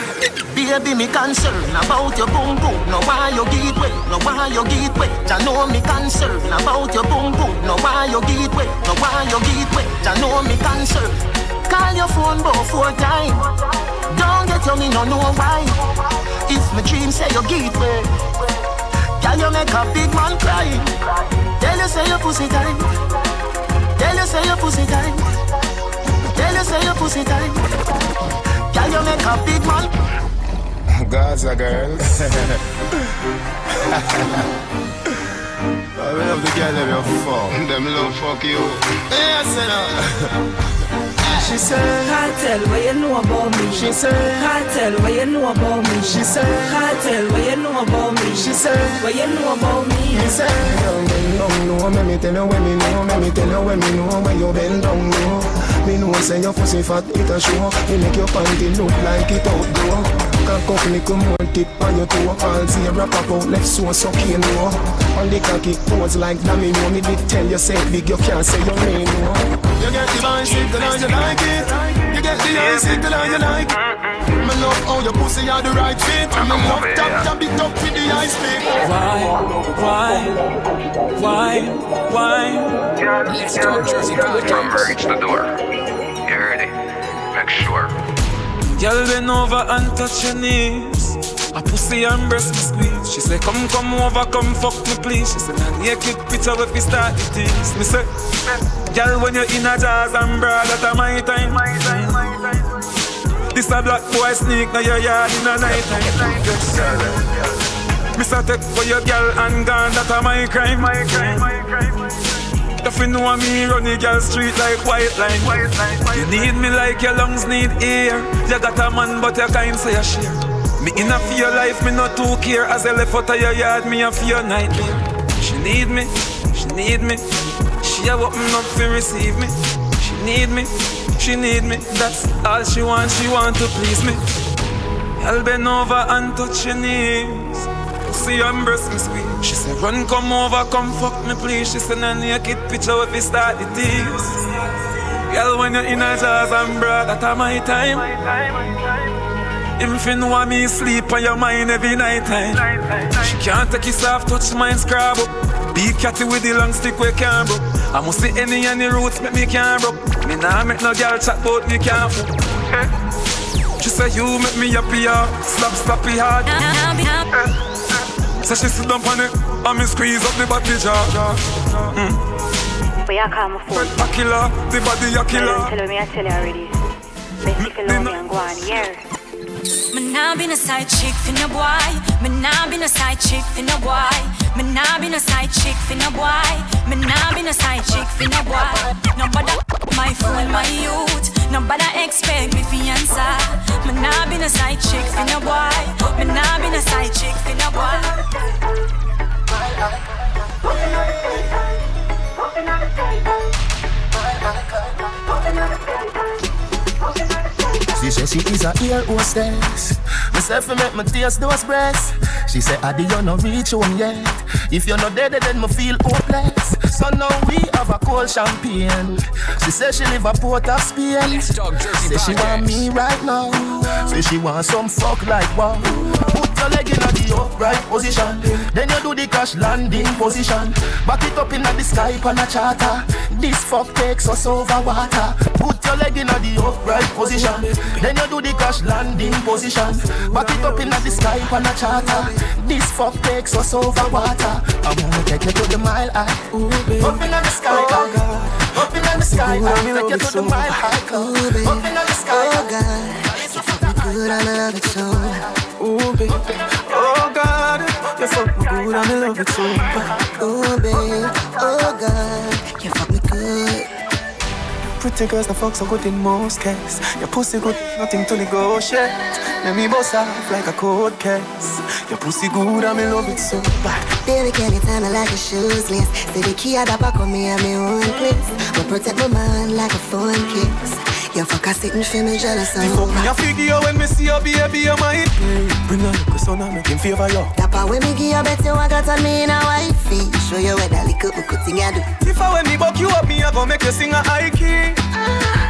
Baby, me concern about your boom boom. No why you get wet, no why you get wet. Ya know me concern about your boom boom. No why you get wet, no why you get wet. Ya know me concern. Call your phone both four time. Don't get young, me no know why. If my dream say you get wet, can you make a big man cry? Tell you say your pussy time. Tell you say your pussy time. Tell you say your pussy time. Can you make a big man? Gaza girls. <laughs> I love the girl them you fuck. Them love fuck you. Yes, you know. <laughs> She said, Can't tell what you know about me. She said, Can't tell what you know about me. She said, Can't tell what you know about me. She said, What you know about me. He said, Young bend down low, let me tell you when me know, let me tell you when me know when you bend down low. Me know say your pussy fat, it a show. Me make your panty look like it outdoor. Cock up little more tip on your toe. All zebra pop out left so suck you know. On the cocky pose like dummy know. Me did tell you say big, you can't say your name no. You get the bicycle and you like it. You get the icicle and you like it. Me love how your pussy are the right fit. Me love tap tap it up with the ice pick. Why, why, why, why? Let's talk Jersey Remember, reach the door. You heard it. Make sure. Girl, bend over and touch your knees. A pussy and breast me squeeze. She say, come, come over, come fuck me please. She say, nah, naked picture if we start the tease. Me say, girl, when you're in a jazz and broad, that my time. My time, my time. This a black boy sneak now your yard in a night time. Yes. Say take for your girl and gone, that a my crime. My crime, my crime. If you know me, run the girl street like white line. White line white You need me like your lungs need air. You got a man, but you can't say a share. Me in a fear life, me not too care. As I left out of your yard, me a fear nightmare. She need me, she need me. She a open up to receive me. She need me, she need me. That's all she want, she want to please me. I'll bend over and touch your knees. See and breast me sweet. She said, run, come over, come fuck me, please. She said, a naked picture if you start the tease. Girl, when you're in a jazz and broad, that a my time. Him fin want me sleep on your mind every night time. She can't take his soft touch mine scrub up. Be catty with the long stick we can't broke. I must see any any roots make me can't broke. Me nah make no girl chat about me can't. She say you make me happy. Slap, slappy hard. So she sit down on it, and me squeeze up the body jaw. Mm. But you call my phone. A killer, the body a killer. Tell me I tell you already. Best if you love me and go on, yeah. Me nah be no side chick for no boy. Me nah be no side chick for no boy. Me nah be no side chick for no boy. Me nah be no side chick for no boy. Nobody my phone, my youth. Nobody expect me fiance. Me nah be no side chick for no boy. Me nah be no side chick for no boy. She said she is a ear hostess. Me say fi make me taste those breasts. She said, Adi, you no reach home yet. If you're not dead, then me feel hopeless. So now we have a cold champagne. She said she live a port of Spain. Say she want me right now. Say she want some fuck like wow. Put your leg in the upright position. Then you do the crash landing position. Back it up in the sky on a charter. This fuck takes us over water. Put your leg in the upright position. Then you do the crash landing position. Back it up in the sky on a charter. This fuck takes us over water. I wanna take you to the mile high. Up in the sky, oh Up in the sky, I'll take you to the mile high. Up in the sky, oh God. You fuck me good, I love it so. Ooh, baby. Oh God, you fuck me good, I love it so. Ooh, babe. Oh God, you fuck me good. Pretty girls, the fuck so good in most cases. Your pussy good, nothing to negotiate. Let me boss off like a cold case. Your pussy good, I me love it so bad. Baby, can you tell me like a shoes lace? Say the key at the back of me and me one place. But protect my mind like a phone case. You fuck a sitting for me jealous of. You fuck me a figure when me see your baby, you might Bring her little son and make him favor you. Dapper when me give you bet you I got me in a wifey. Show you where that little buckle thing I do. If I when me buck you up, me I go make you sing a high key.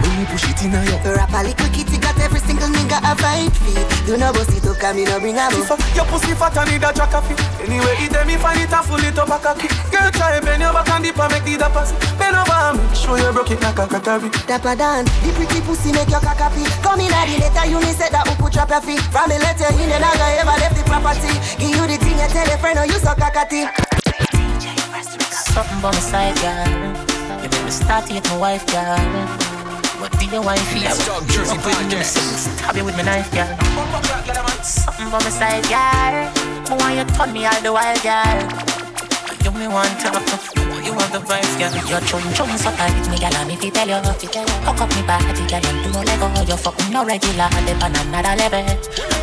When me push it in a you. The rapper little kitty got every single nigga a vibe fee. Do no bust it up, come me no bring a If your pussy fat and need a jack of it. Anyway, it me find it and full it up a cocky. Girl, try bend your back and dip and make the dapper see. Bend over and make sure you broke it like a crockery. Dapper Dan, the pretty pussy make your cock happy. Come in at the letter, you me said that who could drop your feet. From the letter, you never gonna ever left the property. Give you the thing, you tell a friend, oh you so cockatty. Something by my side, girl. Start to my wife, girl. But be your wife, yeah. Talk Jersey Podcast. Stab you with my knife, girl. Something by my side, girl. I want you turn me all the while, girl. You me want to You have the vibes, girl. Your chum chum so tight, me gal, me fi tell you. Hook up me body, gal, and do no lego. You fucking no regular, dip on another level.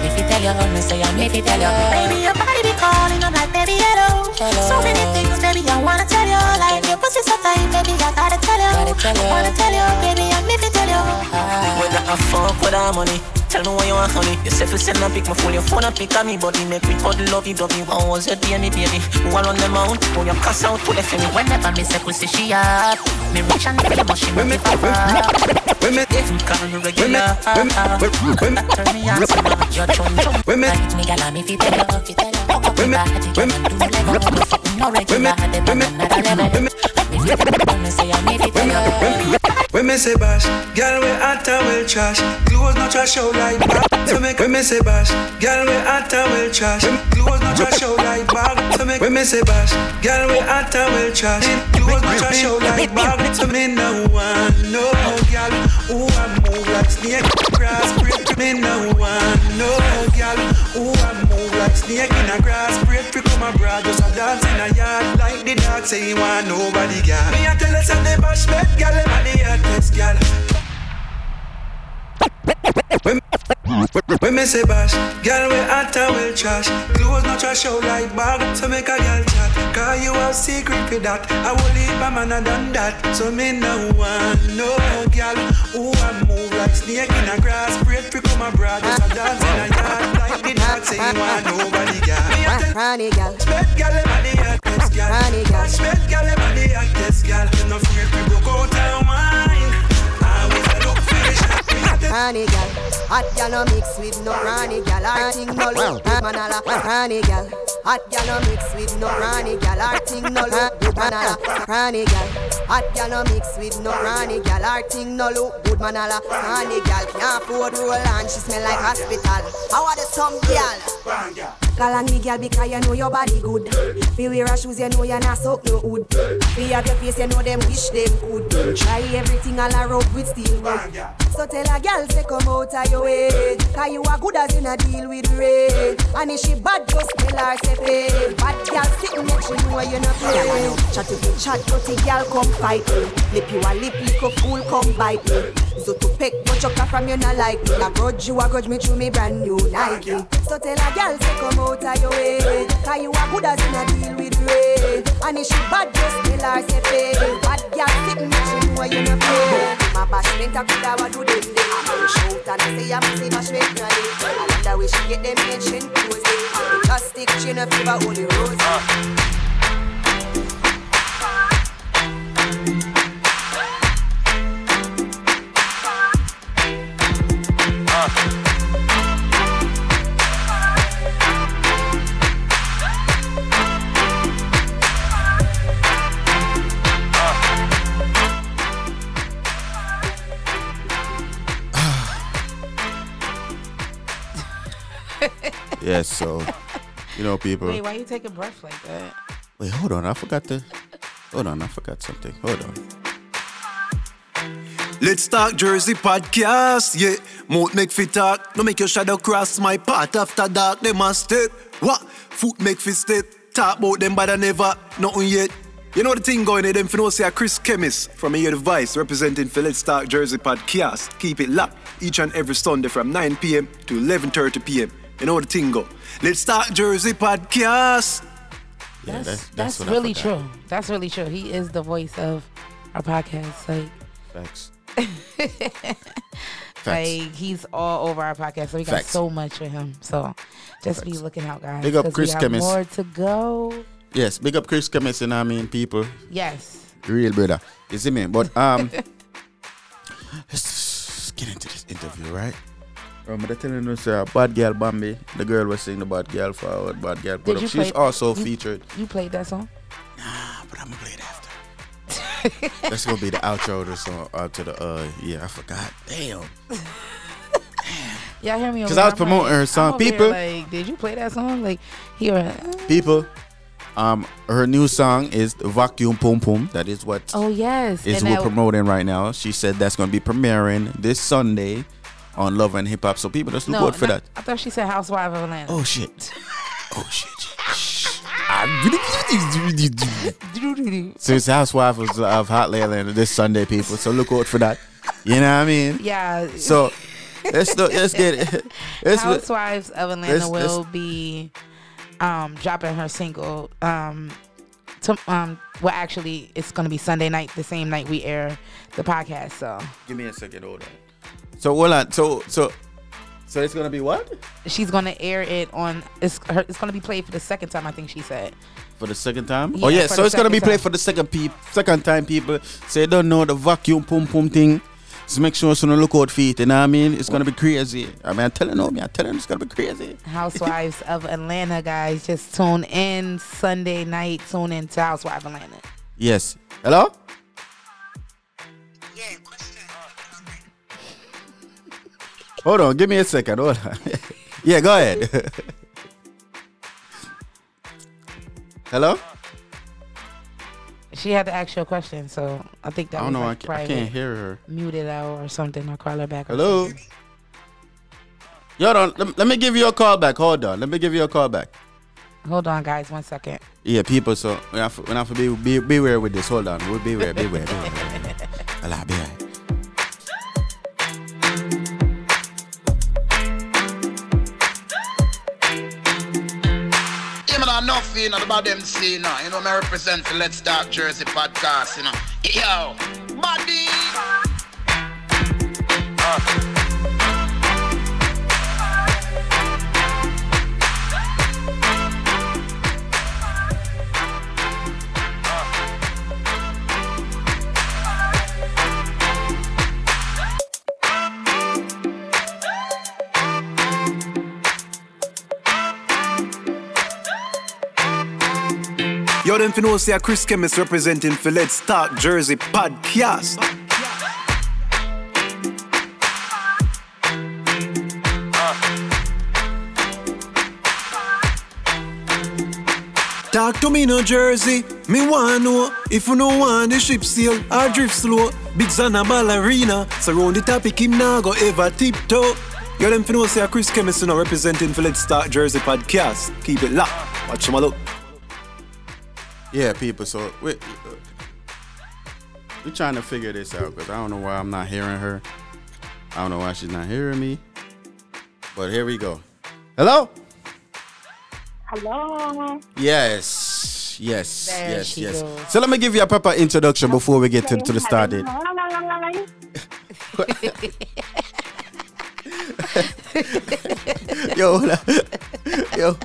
Me fi tell you, no, me say I'm me fi tell you. Baby, your body be calling, I'm like, baby, hello. So many things, baby, I wanna tell you. Like your pussy so tight, baby, I gotta tell you. Gotta tell I wanna tell you, baby, I'm me fi tell you. Whether I fuck with our money Tell me what you want, honey. You say you send a pic, my phone, your phone a pic of me, body make me cuddle love you, love was your day, me baby? Who are on them out? Who you cuss out, it for me. Whenever me say pussy, she up. Me rich and pretty, but she not give a fuck. Women, if you call me regular, turn uh, me on, so you're chum chum. Women, me gal, me fi tell you, fi tell you. Fuck up me body, girl, and do me. You fucking no regular, they another level. Me fi tell you, me say I me fi tell you. When me say bash, girl we hot and well trash. Clothes not trash out like bag. So make when me say bash, girl we hot and well trash. Clothes not trash out like bag. So make when me say bash, girl we hot and well trash. Clothes not trash out like bag. So me no want no girl who a move like snake grass. Me no want no girl who move like snake in a grass. Break free come abroad just a dance in a yard like the dog say he want nobody girl. Me a tell us that they bash me, girl, and the hottest girl. When, me say bash, girl we hot and well trash. Clothes not trash out like bag, so make a girl chat. Cause you have secret for that, I will leave a man a done that. So me no want no girl who a move like snake in a grass. Break free come abroad, just a dance in a yard. Like the dog say you want nobody girl. Me a tell Ronnie gal, Spet girl, them a the hottest girl. Ronnie gal, Spet girl, them a the hottest girl. No afraid we broke out and wine Ronnie gal, hot gal no mix with no Ronnie gal. Our thing no look good man ala. Ronnie gal, hot gal no mix with no Ronnie gal. Our thing no look good man ala. Ronnie gal, hot gal no mix with no Ronnie gal. Our thing no look good man ala. Ronnie gal can't afford roll and she smell like hospital. How are the some gal? Call on me gal because you know your body good. Fi wear a shoes you know you not suck no wood. Fi have your face you know them wish them could. Try everything all around with steel. So tell a gal say come out of your way Cause you are good as in a deal with rain And if she bad just tell her say pay Bad gal sitting she know you not play Chat to the chat dirty gal come fight me Lip you a lip lick a fool come bite me So to pick but you from you not like me A grudge you a grudge me through me brand new Nike So tell a gal say come out of your way. Cause you are good as in a deal with rain And if she bad just tell her say pay Bad gal sitting she know you not play My bashment a coulda what do them day. I shout and I say I'm see bashment na day. I wonder where she get them ancient clothes day Plastic chain of fever only rose uh. <laughs> Yes, so you know people. Wait, why you take a breath like that? Wait, hold on. I forgot to. Hold on, I forgot something. Hold on. Let's talk Jersey podcast, yeah. Mouth make fit talk, no make your shadow cross my path after dark. They must step. What? Foot make fit step. Talk about them, but I never nothing yet. You know the thing going in them for no say Chris Chemist from here device representing for Let's Talk Jersey podcast. Keep it locked each and every Sunday from 9 p.m. to 11:30 p.m. You know the thing go. Let's Talk Jersey podcast. Yeah, That's, that's, that's, what really forgot. true. That's really true. He is the voice of our podcast. Like, <laughs> Facts. like he's all over our podcast. So we got Facts. so much for him. So just be looking out, guys. Big up Chris we have Chemist. More to go. Yes, big up Chris Chemist, you know what I mean, people. Yes. Real brother. You see me? But um <laughs> let's get into this interview, right? Um, they're telling us uh, Bad Girl Bambi, the girl was singing the Bad Girl forward, Bad Girl up. She's play- also you- featured. You played that song? Nah, but I'm gonna play it after. <laughs> That's gonna be the outro to the song uh, to the uh yeah, I forgot. Damn. Y'all hear me? Because I was promoting like- her song. I'm over here People- like, did you play that song? Like, here. uh, People, um, her new song is Vacuum Pum Pum. That is what Oh yes. is And we're that- promoting right now. She said that's gonna be premiering this Sunday on Love and Hip Hop. So people just look no, out for not- that. I thought she said Housewife of Atlanta. Oh shit. Oh shit. <laughs> So it's Housewife of, of Hot Atlanta this Sunday, people. So look out for that. You know what I mean? Yeah. So let's let's get it. <laughs> Let's, Housewives of Atlanta let's- will let's- be um, dropping her single. Um, to, um, well, actually, it's gonna be Sunday night, the same night we air the podcast. So Give me a second, hold on. So hold on. So so so it's gonna be what she's gonna air it on. It's her, it's gonna be played for the second time. I think she said. for the second time? Yeah, oh yeah. So it's gonna be second played time. for the second peop second time. People say don't know the vacuum pum pum thing. Just make sure so no look out for it. You know what I mean? It's gonna be crazy. I mean, I'm telling you, me, I'm telling you, it's gonna be crazy. Housewives of Atlanta, guys, just tune in Sunday night. Tune in to Housewives of Atlanta. Yes. Hello. Hold on, give me a second. Hold on. <laughs> yeah, go ahead. <laughs> Hello? She had to ask you a question, so I think that I was don't know, like I ca- I can't hear her. Muted out or something. I'll call her back. Hello? Hold on. Let, let me give you a call back. Hold on. Let me give you a call back. Hold on, guys. One second. Yeah, people. So we have to, we have to be, be beware with this. Hold on. We'll beware. Beware. Beware. Allah, beware. <laughs> Enough, you know, about them say, you know, you know, me represent the Let's Talk Jersey podcast, you know. Yo, buddy. Uh. Yo, them fi know say a Chris Chemist representing for Let's Talk Jersey podcast. Talk to me, no Jersey. Me wanna know if you no want the ship sail or drift slow. Big Zana ballerina. Surround the topic, him nah go ever tiptoe. Yo, them fi know say a Chris Chemist now representing for Let's Talk Jersey podcast. Keep it locked. Watch him look. Yeah, people. So we we trying to figure this out because I don't know why I'm not hearing her. I don't know why she's not hearing me. But here we go. Hello. Hello. Yes. Yes. There yes. yes. goes. So let me give you a proper introduction before we get to, to the start date. <laughs> yo, yo,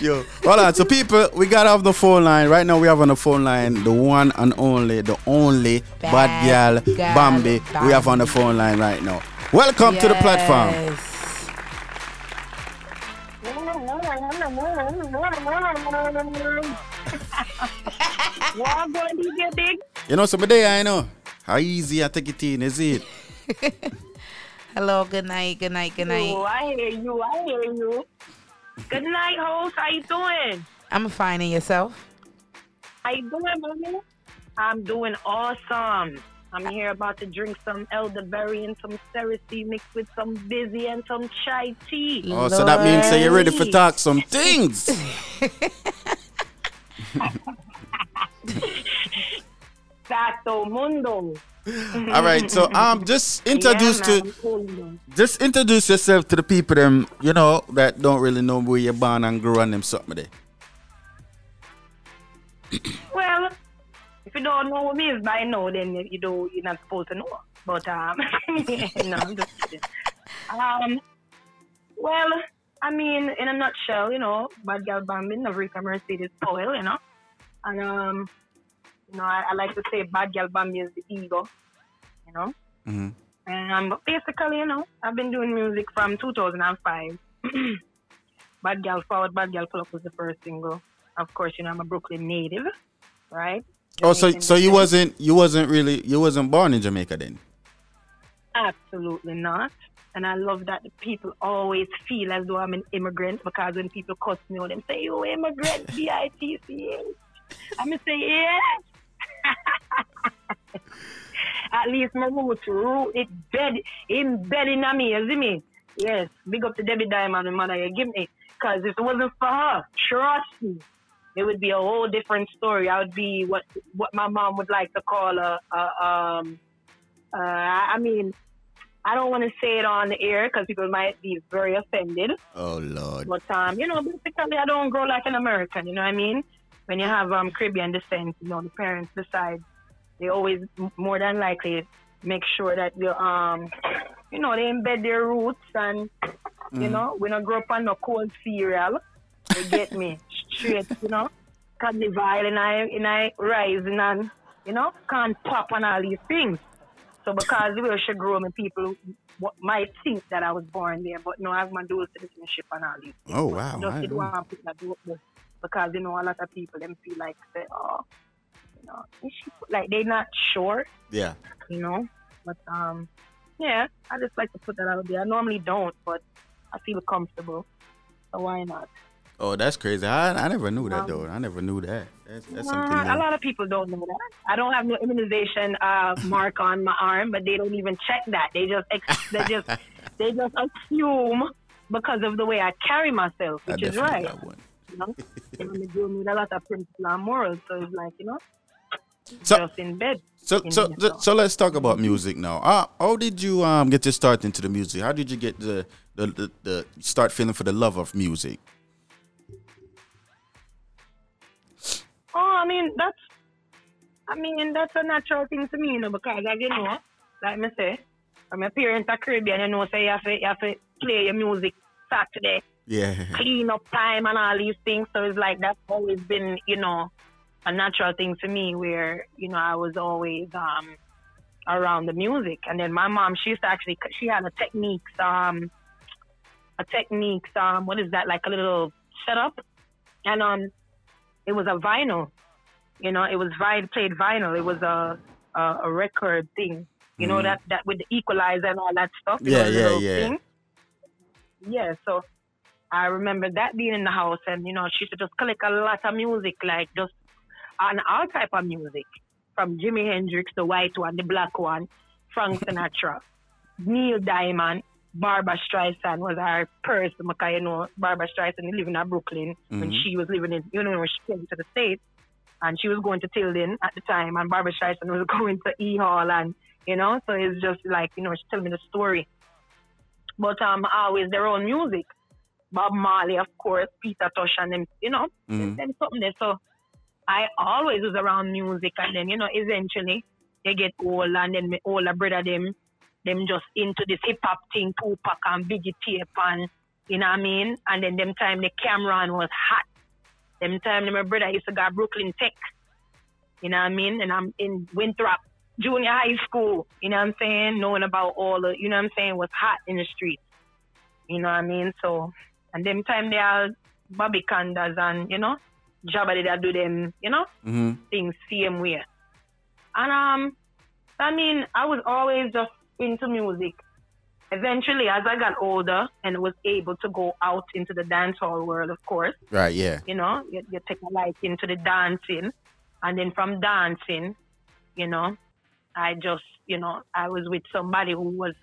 yo. Hold on. So people, we got off the phone line. Right now we have on the phone line the one and only, the only bad, Bad girl, girl Bambi. We have on the phone line right now. Welcome to the platform. What going to get big? You know, somebody I know. How easy I take it in, is it? <laughs> Hello. Good night. Good night. Good night. Oh, I hear you. I hear you. Good night, host. How you doing? I'm fine. And yourself? How you doing, mommy? I'm doing awesome. I'm here about to drink some elderberry and some cerasee mixed with some bissy and some chai tea. Oh, so that means that you're ready for talk some things. <laughs> <laughs> Mundo. All right, so <laughs> um, just introduce Yeah, to man, I'm cool. just introduce yourself to the people them you know that don't really know where you're born and grew and them something there. <clears throat> Well, if you don't know what me is by now, then you, don't, you're not supposed to know. But um, <laughs> no, I'm just kidding. Um, well, I mean, in a nutshell, you know, Bad girl Gal Bambin, Avrika Mercedes Powell, you know, and um, you know, I, I like to say Bad Gal Bambi is the ego, you know. Mm-hmm. Um, basically, you know, I've been doing music from 2005. <clears throat> Bad Gal Forward, Bad Gal Pull Up was the first single. Of course, you know, I'm a Brooklyn native, right? Oh, so Jamaican so you wasn't you wasn't really you wasn't born in Jamaica then? Absolutely not. And I love that people always feel as though I'm an immigrant because when people cuss me out, them say, you immigrant, B-I-T-C-H. I'm going to say, yes. <laughs> At least my roots, root, it bed, embedded in me, you see me? Yes, big up to Debbie Diamond and mother you give me. Because if it wasn't for her, trust me, it would be a whole different story. I would be what what my mom would like to call a, a um uh I mean I don't want to say it on the air because people might be very offended. Oh Lord. But um, you know, basically, I don't grow like an American. You know what I mean? When you have um Caribbean descent, you know, the parents decide they always more than likely make sure that you um, you know, they embed their roots and you Mm. know, we don't grow up on no cold cereal. They get me <laughs> straight, you know, carnival and I and I rising and you know can't pop on all these things. So because the way she grew me, people might think that I was born there, but no, I have my dual citizenship and all these. Things. Oh wow. Just I- did want to put that because you know a lot of people them feel like say, oh, you know, is she, like they're not sure, Yeah. you know. But um, yeah, I just like to put that out there. I normally don't, but I feel comfortable, so why not? Oh, that's crazy. I, I never knew that Um, though. I never knew that. That's, that's something. a lot of people don't know that. I don't have no immunization uh, <laughs> mark on my arm, but they don't even check that. They just ex- they just <laughs> they just assume because of the way I carry myself, I which is definitely right. Got one. You know, and I'm doing with a lot of principle and morals, so it's like you know, So- just in bed. So in so so, so let's talk about music now. Uh, how did you um get your start into the music? How did you get the the, the, the start feeling for the love of music? Oh, I mean that's, I mean that's a natural thing to me, you know, because like you know, like me say, your parents are Caribbean, you know, say you have to you have to play your music Saturday, Yeah. clean up time and all these things. So it's like that's always been, you know, a natural thing for me where, you know, I was always um around the music. And then my mom, she used to actually she had a Technics, um a Technics, um, what is that, like a little setup. And um it was a vinyl. You know, it was played vinyl. It was a a, a record thing. You know Mhm. that that with the equalizer and all that stuff. Yeah, yeah, yeah. thing. Yeah, so I remember that being in the house, and you know, she used to just collect a lot of music, like just on all type of music, from Jimi Hendrix, the white one, the black one, Frank <laughs> Sinatra, Neil Diamond, Barbra Streisand was our person because you know Barbra Streisand living in Brooklyn when Mhm. she was living in, you know, when she came to the States, and she was going to Tilden at the time, and Barbra Streisand was <laughs> going to E Hall, and you know, so it's just like you know, she telling me the story but um always their own music. Bob Marley, of course, Peter Tosh and them, you know, Mhm. them something there. So I always was around music and then, you know, eventually they get old and then my older brother them them just into this hip hop thing, Tupac and Biggie tape and you know what I mean? And then them time the Cameron was hot. Them time my brother used to go Brooklyn Tech. You know what I mean? And I'm in Winthrop junior high school, you know what I'm saying? Knowing about all the, you know what I'm saying, was hot in the streets. You know what I mean? So, and them time they are Bobby Konders and, you know, Jabba I do them, you know, Mm-hmm. things same way. And, um, I mean, I was always just into music. Eventually, as I got older and was able to go out into the dancehall world, of course, Right. Yeah. you know, you, you take a liking to the dancing. And then from dancing, you know, I just, you know, I was with somebody who was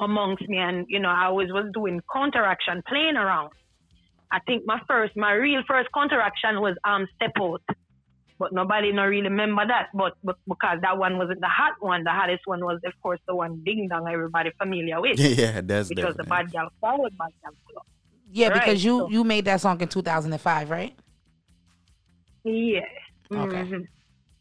amongst me and, you know, I always was doing counteraction, playing around. I think my first, my real first counteraction was um Step Out. But nobody no really remember that. But, but because that one wasn't the hot one, the hottest one was of course the one Ding Dong everybody familiar with. <laughs> Yeah, that's which was the definitely- Bad Gal Forward Bad Gal Club. Yeah, Right, because you so- you made that song in 2005, right? Yeah. Okay. Mhm.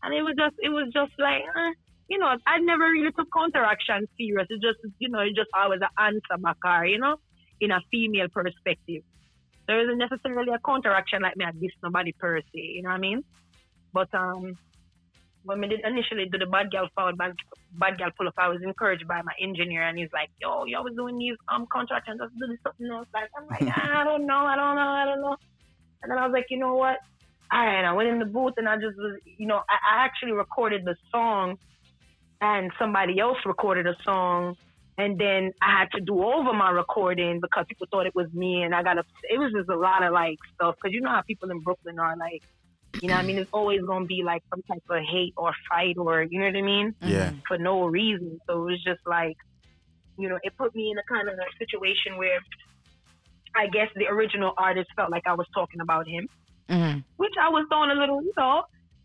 And it was just, it was just like, uh, you know, I never really took counteraction serious. It just, you know, it just always an answer back or, you know, in a female perspective. There isn't necessarily a counteraction like me at nobody per se, you know what I mean? But um, when we did initially do the bad girl forward, bad, bad girl pull up, I was encouraged by my engineer, and he's like, "Yo, you always doing these um contractions, just do this something else." Like I'm like, I don't know, I don't know, I don't know. And then I was like, you know what? All right, I went in the booth and I just was, you know, I, I actually recorded the song, and somebody else recorded a song, and then I had to do over my recording because people thought it was me, and I got upset. It was just a lot of like stuff because you know how people in Brooklyn are like. You know what I mean? It's always gonna be like some type of hate or fight or you know what I mean? Yeah. For no reason. So it was just like, you know, it put me in a kind of a situation where I guess the original artist felt like I was talking about him. Mhm. which I was doing a little, you know,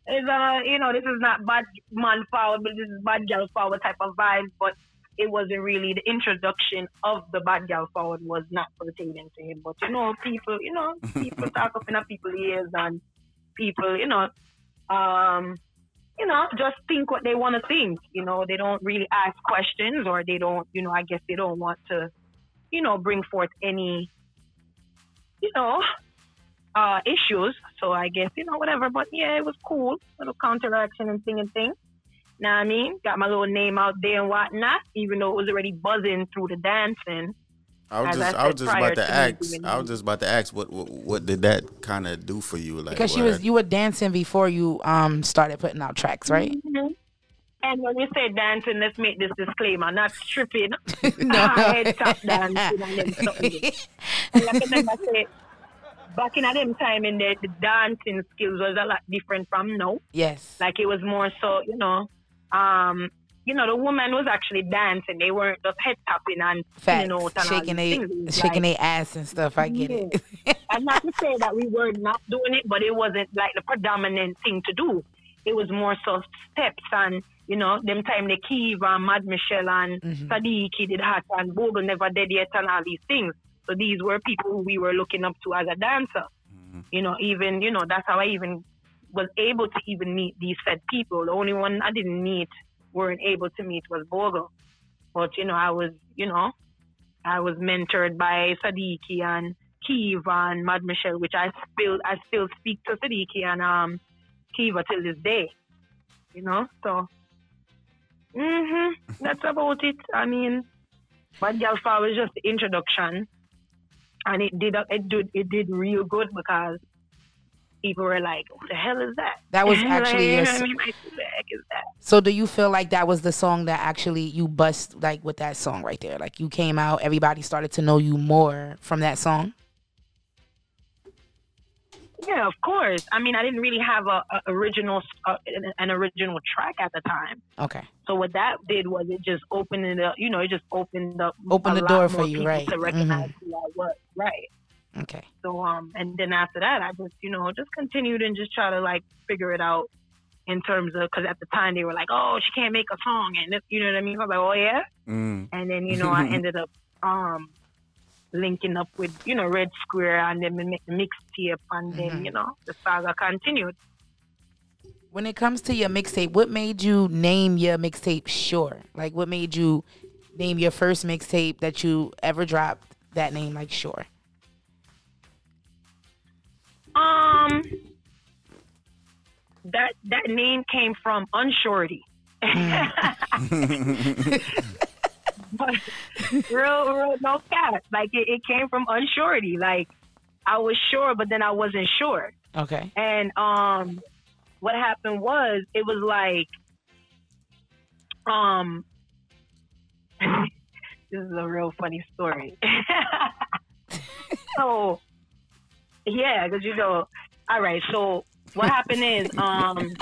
is uh, you know, this is not bad man power but this is bad girl power type of vibe. But it wasn't really the introduction of the bad girl forward was not pertaining to him. But you know, people, you know, <laughs> people talk up in people's ears and people, you know, um, you know, just think what they want to think. You know, they don't really ask questions or they don't, you know, I guess they don't want to, you know, bring forth any, you know, uh, issues. So I guess, you know, whatever. But yeah, it was cool. Little counteraction and thing and thing. Know what I mean? Got my little name out there and whatnot, even though it was already buzzing through the dancing. I was As just, I I, was just about to to ask. I was just about to ask, what, what, what did that kind of do for you? Like, Because she was you were dancing before you um started putting out tracks, right? Mhm. And when you say dancing, let's make this disclaimer: not stripping, <laughs> No. head top dancing, and then something. <laughs> And I can remember say, back in them time, in the, the dancing skills was a lot different from now. Yes. Like it was more so, you know, um, you know, the woman was actually dancing. They weren't just head tapping and Facts. you know, shaking their shaking they ass and stuff. I get it. and not to say that we were not doing it, but it wasn't like the predominant thing to do. It was more so steps and you know, them time the Kiva Mad Michelle and Mhm. Sadiki did hot and Bogle never did yet and all these things. So these were people who we were looking up to as a dancer. You know, even you know, that's how I even was able to even meet these said people. The only one I didn't meet, weren't able to meet was Bogle. But you know, I was, you know, I was mentored by Sadiki and Kiva and Mad Michelle, which I still I still speak to Sadiki and um Kiva till this day. You know, so mm mhm, that's about it. I mean, Bad Girl was just the introduction, and it did it did it did real good because people were like, "What the hell is that?" That was <laughs> Like, actually you your know what I mean? Like, what the heck is that? So do you feel like that was the song that actually you bust like with that song right there? Like you came out, everybody started to know you more from that song. Yeah, of course. I mean, I didn't really have a, a original uh, an, an original track at the time. Okay. So what that did was it just opened it up. You know, it just opened up Opened a the lot door for you, right. To recognize Mhm. who I was, right? Okay. So um, and then after that, I just you know just continued and just try to like figure it out in terms of because at the time they were like, oh, she can't make a song, and it- you know what I mean. I was like, oh yeah, Mm. and then you know I <laughs> ended up um linking up with you know Red Square, and then we make the mixtape, and then Mhm. you know the saga continued. When it comes to your mixtape, what made you name your mixtape Sure? Like what made you name your first mixtape that you ever dropped that name like Sure? Um, that that name came from unsurety. but <laughs> <laughs> real, real, no cap. Like it, it came from unsurety. Like I was sure, but then I wasn't sure. Okay. And um, what happened was it was like, um, <laughs> this is a real funny story. <laughs> so, yeah, because you know, all right. So what happened is, um,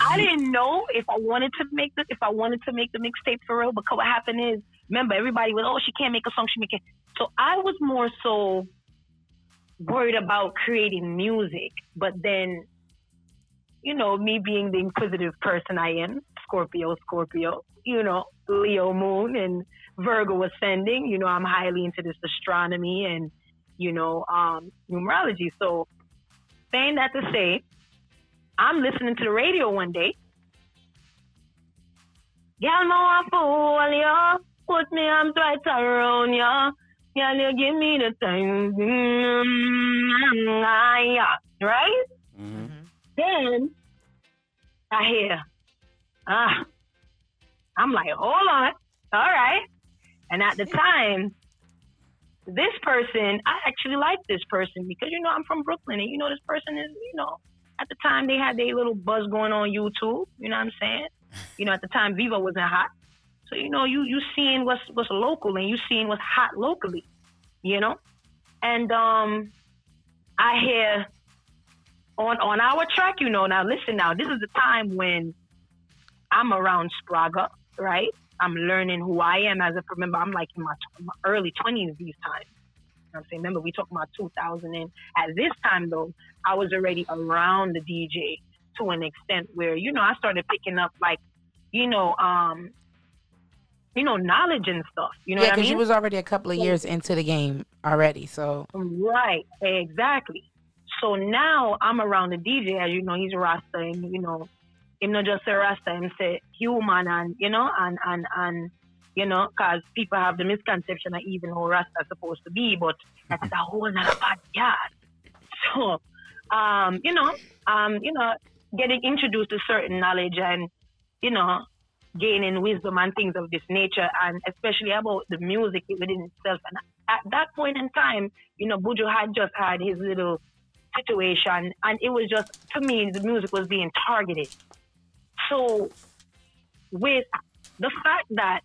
I didn't know if I wanted to make the if I wanted to make the mixtape for real. Because what happened is, remember everybody was, oh, she can't make a song, she make it. So I was more so worried about creating music, but then, you know, me being the inquisitive person I am, Scorpio, Scorpio, you know, Leo Moon and Virgo ascending. You know, I'm highly into this astronomy and, you know, um, numerology. So, saying that to say, I'm listening to the radio one day. No I fool ya. Put me arms right around ya. Girl, you give me the time. Mm, ah. Right? Then I hear, ah, I'm like, hold on. All right. And at the <laughs> time, this person, I actually like this person because, you know, I'm from Brooklyn and, you know, this person is, you know, at the time they had their little buzz going on YouTube. You know what I'm saying? You know, at the time Viva wasn't hot. So, you know, you, you seeing what's, what's local and you seeing what's hot locally, you know? And, um, I hear on, on our track, you know, now listen now, this is the time when I'm around Spraga, right? I'm learning who I am as a member. I'm like in my, my early 20s these times, I'm saying, remember we talking about 2000, and at this time though, I was already around the DJ to an extent where you know I started picking up like, you know, um, you know, knowledge and stuff. You know yeah, what I because mean? you was already a couple of years into the game already. So Right, exactly. So now I'm around the DJ, as you know, he's a Rasta, and you know, him not just a Rasta, him say human, and you know, and and and you know, cause people have the misconception of even how Rasta is supposed to be, but that's a whole nother podcast. So, um, you know, um, you know, getting introduced to certain knowledge and you know, gaining wisdom and things of this nature, and especially about the music within itself. And at that point in time, you know, Buju had just had his little situation, and it was just to me the music was being targeted. So, with the fact that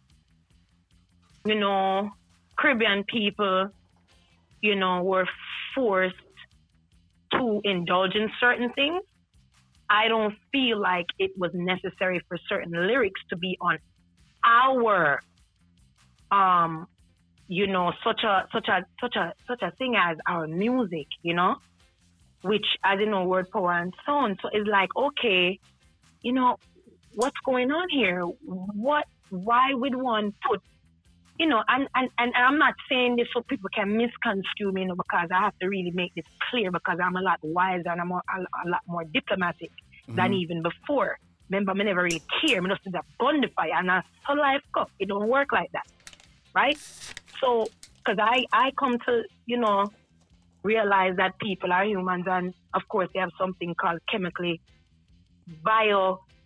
you know Caribbean people, you know, were forced to indulge in certain things, I don't feel like it was necessary for certain lyrics to be on our um you know such a such a such a such a thing as our music you know which as you know word power and sound so it's like okay you know what's going on here? What why would one put you know and and, and i'm not saying this so people can misconstrue me you know, because i have to really make this clear because i'm a lot wiser and i'm a, a, a lot more diplomatic than Mhm. even before. Remember I never really care. Me just did a gun fire and that's how life go. It don't work like that right? So because i i come to you know realize that people are humans and of course they have something called chemically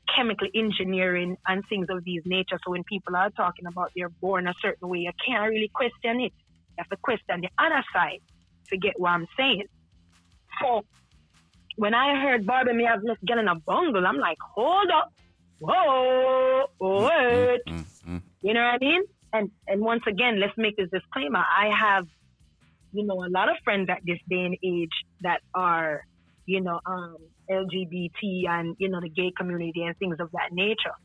biochemical engineering and things of these nature. So when people are talking about they're born a certain way you can't really question it. You have to question the other side to get what i'm saying. So when i heard barbie me have let's get in a bungle i'm like hold up. Whoa mm, mm, wait mm, you know what I mean? And and once again, let's make this disclaimer. I have, you know, a lot of friends at this day and age that are, you know, um, LGBT and you know the gay community and things of that nature.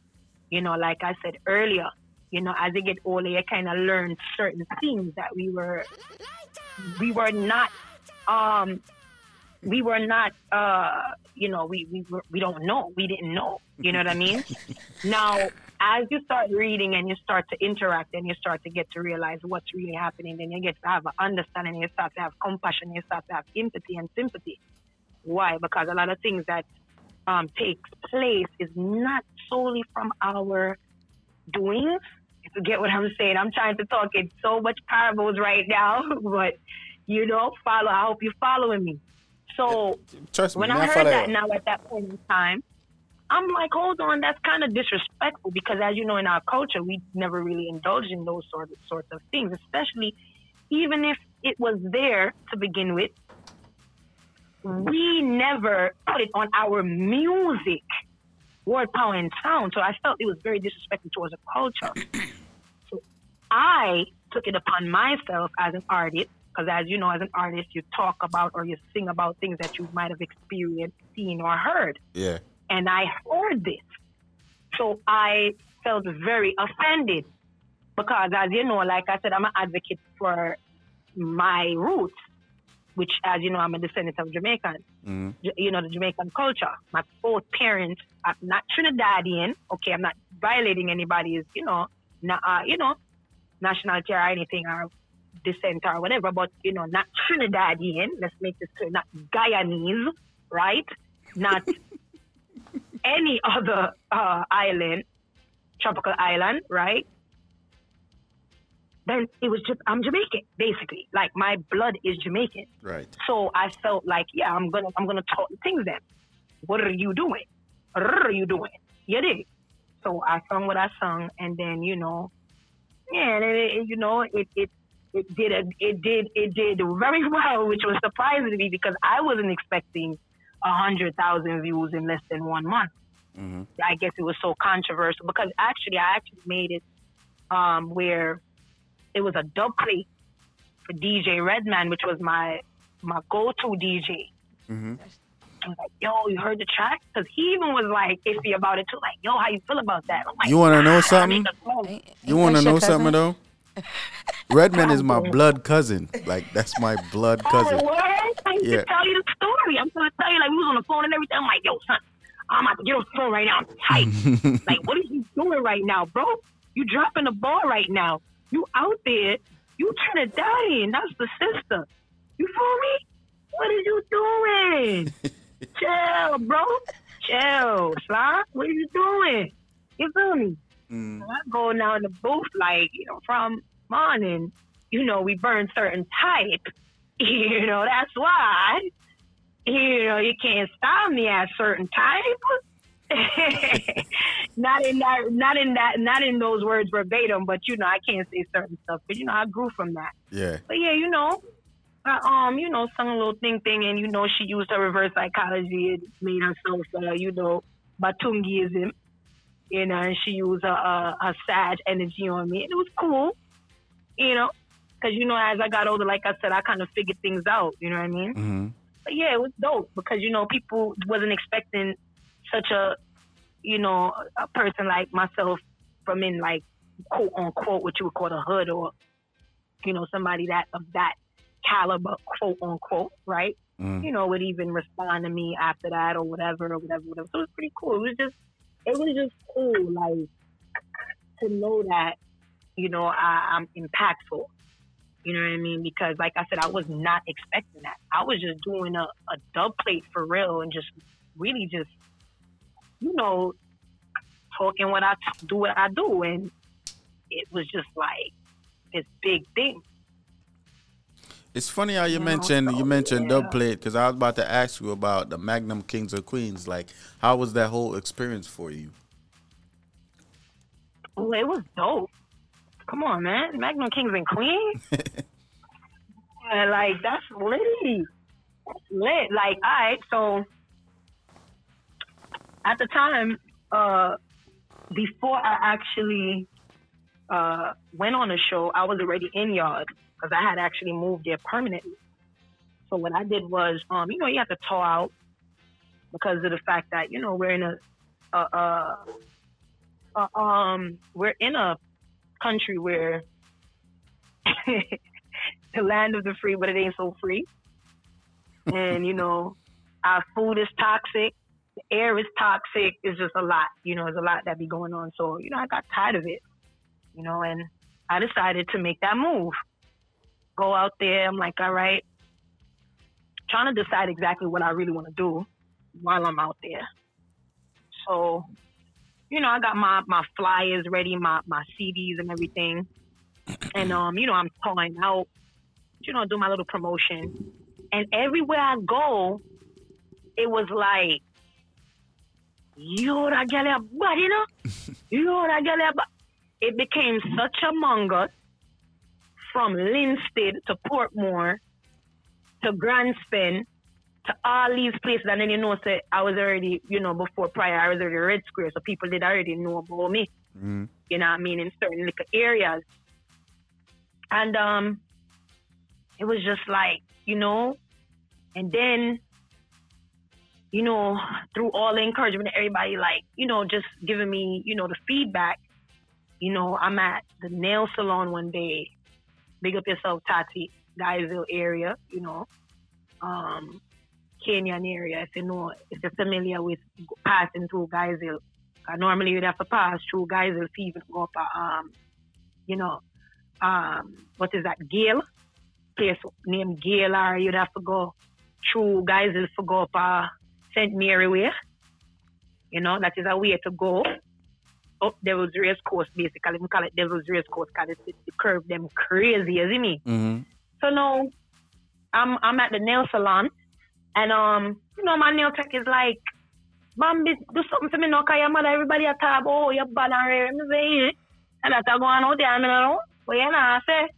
You know, like I said earlier, you know, as they get older, you kind of learn certain things that we were, we were not, um, we were not, uh, you know, we we were, we don't know, we didn't know. You know what I mean? <laughs> Now, as you start reading and you start to interact and you start to get to realize what's really happening, then you get to have an understanding, you start to have compassion, you start to have empathy and sympathy. Why? Because a lot of things that um, takes place is not solely from our doing. If you get what I'm saying, I'm trying to talk in so much parables right now, <laughs> but you know, follow. I hope you're following me. So Trust me, when I heard that now at that point in time, I'm like, hold on, that's kind of disrespectful because, as you know, in our culture, we never really indulge in those sort of sorts of things, especially even if it was there to begin with. Mm-hmm. We never put it on our music, word, power, and sound. So I felt it was very disrespectful towards the culture. <clears throat> so I took it upon myself as an artist, because as you know, as an artist, you talk about or you sing about things that you might have experienced, seen, or heard Yeah. and I heard this. So I felt very offended because, as you know, like I said, I'm an advocate for my roots, which, as you know, I'm a descendant of Jamaican. Mm-hmm. You know, the Jamaican culture. My both parents are not Trinidadian. Okay, I'm not violating anybody's, you know, na- uh, you know, nationality or anything or descent or whatever, but you know, not Trinidadian. Let's make this clear. Not Guyanese, right? Not <laughs> any other uh, island, tropical island, right? Then it was just I'm Jamaican, basically. Like my blood is Jamaican. Right. So I felt like, yeah, I'm gonna I'm gonna talk things then. What are you doing? What are you doing? You did. So I sung what I sung, and then you know, yeah, and it, it- you know, it it it did a, it did it did very <laughs> well, which was surprising to me because I wasn't expecting a hundred thousand views in less than one month. Mm-hmm. I guess it was so controversial because actually I actually made it um, where it was a dub plate for DJ Redman, which was my my go-to DJ. Mm-hmm. I was like, "Yo, you heard the track?" Because he even was like iffy about it too. Like, "Yo, how you feel about that?" I'm like, You wanna know something? make a song." You want to that your know something though? <laughs> Redman is my blood cousin. Like that's my blood cousin. Oh, what? I need Yeah. to tell you the story. I'm gonna tell you like we was on the phone and everything. I'm like, yo, son, I'm about to get on the phone right now. I'm tight. <laughs> like, what are you doing right now, bro? You dropping the ball right now. You out there. You Trinidadian. That's the sister. You feel me? What are you doing? <laughs> Chill, bro. Chill, Sly. What are you doing? You feel me? Mm. I go now in the booth, like, you know, from morning, you know, we burn certain type. <laughs> You know, that's why. You know, you can't stop me at certain type. Not in that not in that not in those words verbatim, but you know, I can't say certain stuff. But you know, I grew from that. Yeah. But yeah, you know, I, um, you know, sung a little thing thing, and you know, she used her reverse psychology and made herself, uh, you know, Batungism, you know, and she used her, uh, her Sag energy on me, and it was cool, you know, because you know, as I got older, like I said, I kind of figured things out, you know what I mean? Mm-hmm. But yeah, it was dope because you know, people wasn't expecting such a, you know, a person like myself from in like quote unquote what you would call a hood or, you know, somebody that of that caliber, quote unquote, right? Mm. You know, would even respond to me after that or whatever or whatever, whatever. So it was pretty cool. It was just, it was just cool, like to know that, you know, I, I'm impactful. You know what I mean? Because, like I said, I was not expecting that. I was just doing a, a dub plate for real and just really just, you know, talking what I t- do, what I do. And it was just like this big thing. It's funny how you know, mentioned so, you mentioned yeah. dub plate because I was about to ask you about the Magnum Kings or Queens. Like, how was that whole experience for you? Oh, it was dope. Come on, man. Magnum Kings and Queens. <laughs> yeah, like that's lit. That's lit. Like, all right, so at the time, uh, before I actually uh, went on a show, I was already in yard because I had actually moved there permanently. So what I did was, um, you know, you have to tow out because of the fact that you know we're in a, a, a, a um, we're in a country where <laughs> the land of the free, but it ain't so free. and you know, our food is toxic, air is toxic. It's just a lot. You know, there's a lot that be going on. So you know, I got tired of it. You know, and I decided to make that move. Go out there. I'm like, all right, trying to decide exactly what I really want to do while I'm out there. So, you know, I got my, my flyers ready, my, my CDs and everything. <clears throat> And, um, you know, I'm calling out, you know, do my little promotion. And everywhere I go, it was like, yo, that girl a bad, you know? yo, that girl a bad. It became such a manga from Linstead to Portmore to Grandspin to all these places. And then, you know, say I was already, you know, before prior, I was already Red Square. So people did already know about me, Mm-hmm. you know what I mean, in certain little areas. And um, it was just like, you know, and then, you know, through all the encouragement, everybody like, you know, just giving me, you know, the feedback. You know, I'm at the nail salon one day. Big up yourself, Tati, Guysville area, you know. Um, Kenyan area, if you know, if you're familiar with passing through Guysville. Uh, normally you'd have to pass through Guysville to even go up, uh, um, you know, um, what is that, Gale? Place named Gale, or you'd have to go through Guysville to go up uh, St. Mary Way. You know, that is a way to go up Devil's Race Course, basically. We call it Devil's Race Course because it's, the curve them crazy, you see me? Mm-hmm. So now I'm I'm at the nail salon and um you know my nail tech is like Bambi do something for me now cause your mother everybody a talk about oh you're bad and rare. Me say yeah. And that's going on out there, I mean I know. But you know I say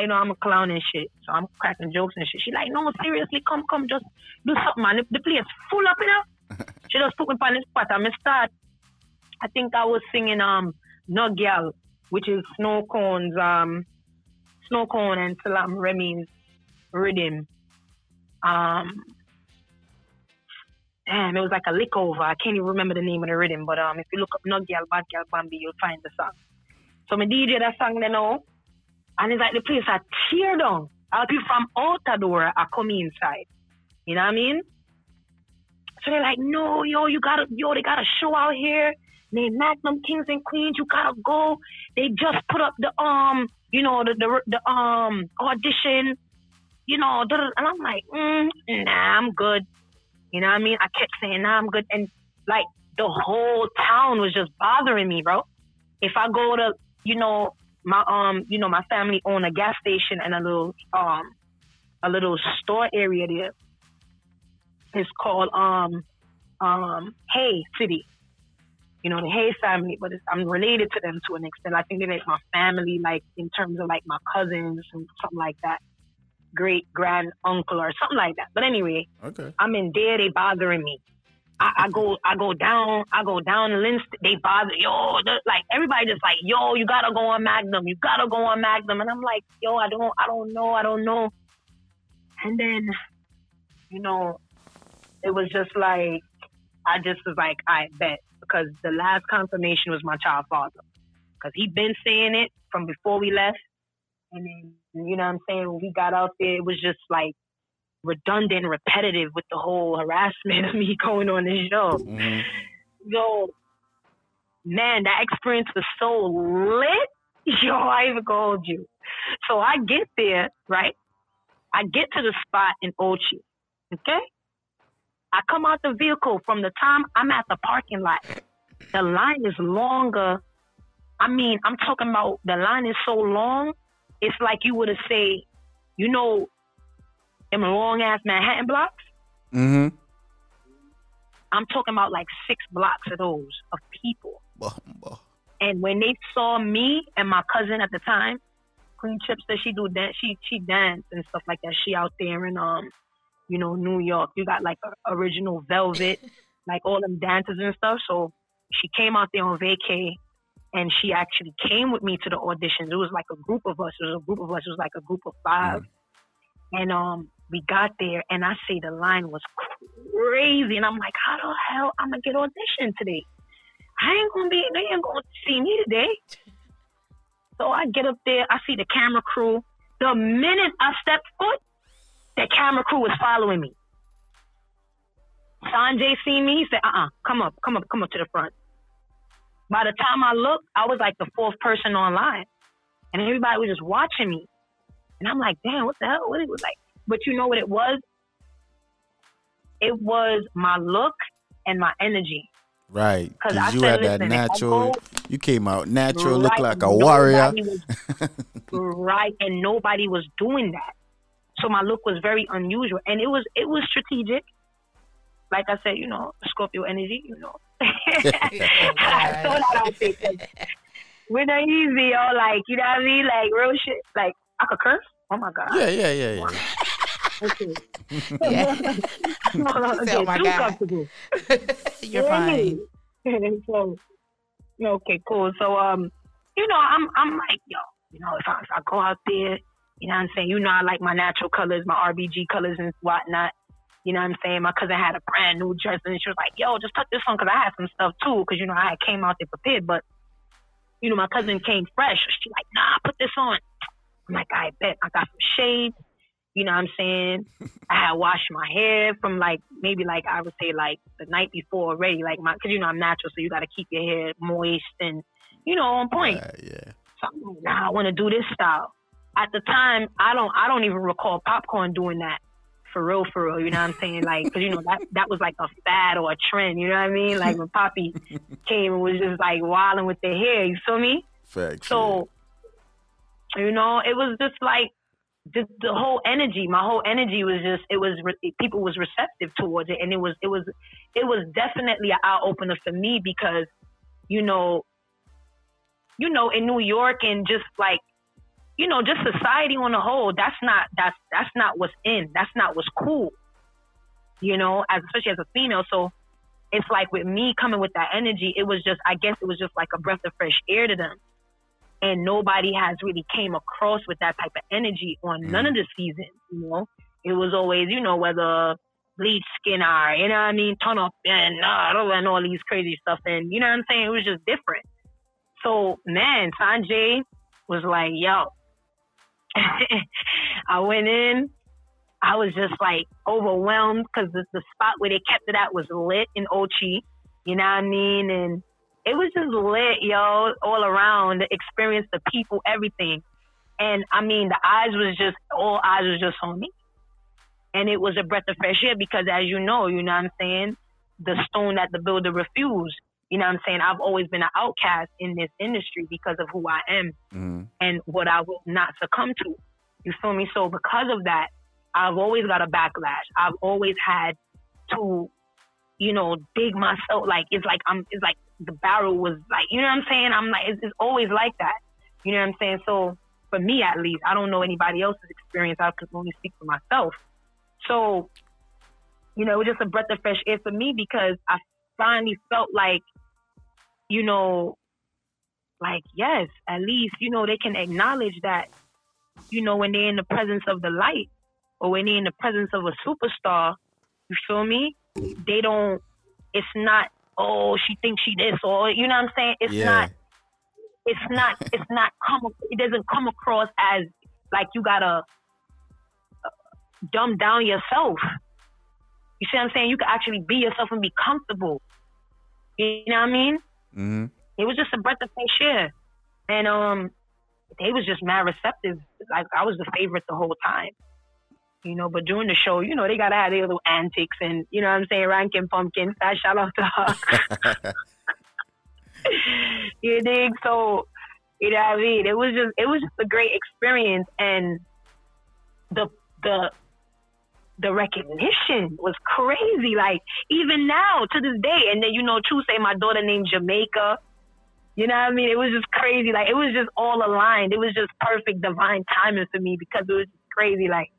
you know, I'm a clown and shit. So I'm cracking jokes and shit. She like, no, seriously, come, come, just do something, man. The, the place full up, you know? <laughs> she just put me on the spot me start. I think I was singing um No Girl, which is Snow Cone's um Snow Cone and Salaam Remi's rhythm. Um damn, it was like a lick over. I can't even remember the name of the rhythm, but um if you look up No Girl, Bad Girl Bambi, you'll find the song. So me DJ that song then now. And it's like the place are tear down. All people from out the door are coming inside. You know what I mean? So they're like, no, yo, you gotta, yo, they got a show out here named Magnum Kings and Queens. You gotta go. They just put up the um, you know, the the, the um audition. You know, and I'm like, mm, nah, I'm good. You know what I mean? I kept saying, nah, I'm good, and like the whole town was just bothering me, bro. If I go to, you know, my um, you know, my family own a gas station and a little um, a little store area there. It's called um, um, Hay City. You know, the Hay family, but it's, I'm related to them to an extent. I think they're like my family, like in terms of like my cousins and something like that, great grand uncle or something like that. But anyway, Okay. I'm in there. They bothering me. I, I go, I go down, I go down list. They bother, yo, like everybody just like, yo, you gotta go on Magnum, you gotta go on Magnum, and I'm like, yo, I don't, I don't know, I don't know. And then, you know, it was just like, I just was like, I bet. Because the last confirmation was my child father, because he been saying it from before we left, and then you know what I'm saying? When we got out there, it was just like redundant, repetitive with the whole harassment <laughs> of me going on this show. Mm-hmm. Yo, man, that experience was so lit. <laughs> Yo, I even called you. So I get there, right? I get to the spot in Ochi, okay? I come out the vehicle from the time I'm at the parking lot. The line is longer. I mean, I'm talking about the line is so long. It's like you would have say, you know, them long ass Manhattan blocks. Mm-hmm. I'm talking about like six blocks of those of people. And when they saw me and my cousin at the time, Queen Chips said she do dance, she she dance and stuff like that. She out there in um, you know, New York. You got like original Velvet, <laughs> like all them dancers and stuff. So she came out there on vacay, and she actually came with me to the auditions. It was like a group of us. It was a group of us. It was like a group of five. And um, we got there, and I see the line was crazy, and I'm like, how the hell I'm gonna get auditioned today? I ain't gonna be, they ain't gonna see me today. So I get up there, I see the camera crew. The minute I step foot, the camera crew was following me. Sanjay seen me, he said, uh-uh, come up, come up, come up to the front. By the time I looked, I was like the fourth person online. And everybody was just watching me. And I'm like, damn, what the hell? What it was like? But you know what it was? It was my look and my energy. Right. 'Cause Because you said, had that listen, if I natural. go- You came out natural, look Right, like a warrior. was- right, and nobody was doing that. So my look was very unusual, and it was it was strategic. Like I said, you know, Scorpio energy, you know. <laughs> I throw that out there 'cause we're not easy, yo. Like you know what I mean? Like real shit. Like I could curse. Oh my god. Yeah, yeah, yeah, yeah. Okay. <laughs> Yeah. <laughs> <laughs> okay, Oh my too God. comfortable. You're fine. so, okay, cool. So, um, you know, I'm, I'm like, yo, you know, if I, if I go out there, you know what I'm saying? You know, I like my natural colors, my RBG colors and whatnot. You know what I'm saying? My cousin had a brand new dress and she was like, yo, just tuck this on because I had some stuff too. Because, you know, I came out there prepared. But, you know, my cousin came fresh. She like, nah, put this on. I'm like, I bet. I got some shades. You know what I'm saying? <laughs> I had washed my hair from like maybe like I would say like the night before already, like my because you know I'm natural, so you got to keep your hair moist and you know on point. yeah. So I'm like, nah, I want to do this style. At the time, I don't I don't even recall popcorn doing that for real, for real. You know what I'm saying? Like, because you know that that was like a fad or a trend. You know what I mean? Like when Poppy <laughs> came and was just like wilding with the hair. You feel me? Facts. So, you know, it was just like the, the whole energy. My whole energy was just it was people was receptive towards it, and it was it was it was definitely an eye opener for me because, you know, you know, in New York and just like, you know, just society on the whole. That's not that's that's not what's in. That's not what's cool. You know, as especially as a female. So it's like with me coming with that energy, it was just I guess it was just like a breath of fresh air to them and nobody has really came across with that type of energy on none of the seasons. You know, it was always you know whether bleach skin eye, you know what I mean, turn up and uh, and all these crazy stuff, and you know what I'm saying. It was just different. So man, Sanjay was like, "Yo, <laughs> I went in. I was just like overwhelmed because the, the spot where they kept it at was lit in Ochi. You know what I mean? And it was just lit, yo, all around. The experience, the people, everything. And I mean, the eyes was just all eyes was just on me. And it was a breath of fresh air because, as you know, you know what I'm saying, the stone that the builder refused. You know what I'm saying? I've always been an outcast in this industry because of who I am Mm-hmm. and what I will not succumb to. You feel me? So because of that, I've always got a backlash. I've always had to, you know, dig myself. Like it's like I'm. It's like the barrel was like. You know what I'm saying? I'm like. It's, it's always like that. You know what I'm saying? So for me, at least, I don't know anybody else's experience. I can only speak for myself. So, you know, it was just a breath of fresh air for me because I finally felt like, you know, like yes, at least you know they can acknowledge that, you know, when they're in the presence of the light or when they're in the presence of a superstar, you feel me? They don't. It's not. Oh, she thinks she this, or you know what I'm saying? It's Yeah. not. It's not. It's not come. It doesn't come across as like you gotta uh, dumb down yourself. You see what I'm saying? You can actually be yourself and be comfortable. You know what I mean? Mm-hmm. It was just a breath of fresh air. And um they was just mad receptive. Like I was the favorite the whole time. You know, but during the show, you know, they gotta have their little antics and you know what I'm saying, ranking pumpkin. I <laughs> shout out to her. <laughs> you dig? So you know what I mean? It was just it was just a great experience and the the the recognition was crazy. Like even now to this day, and then you know, True say my daughter named Jamaica. You know what I mean? It was just crazy. Like it was just all aligned. It was just perfect divine timing for me because it was crazy. Like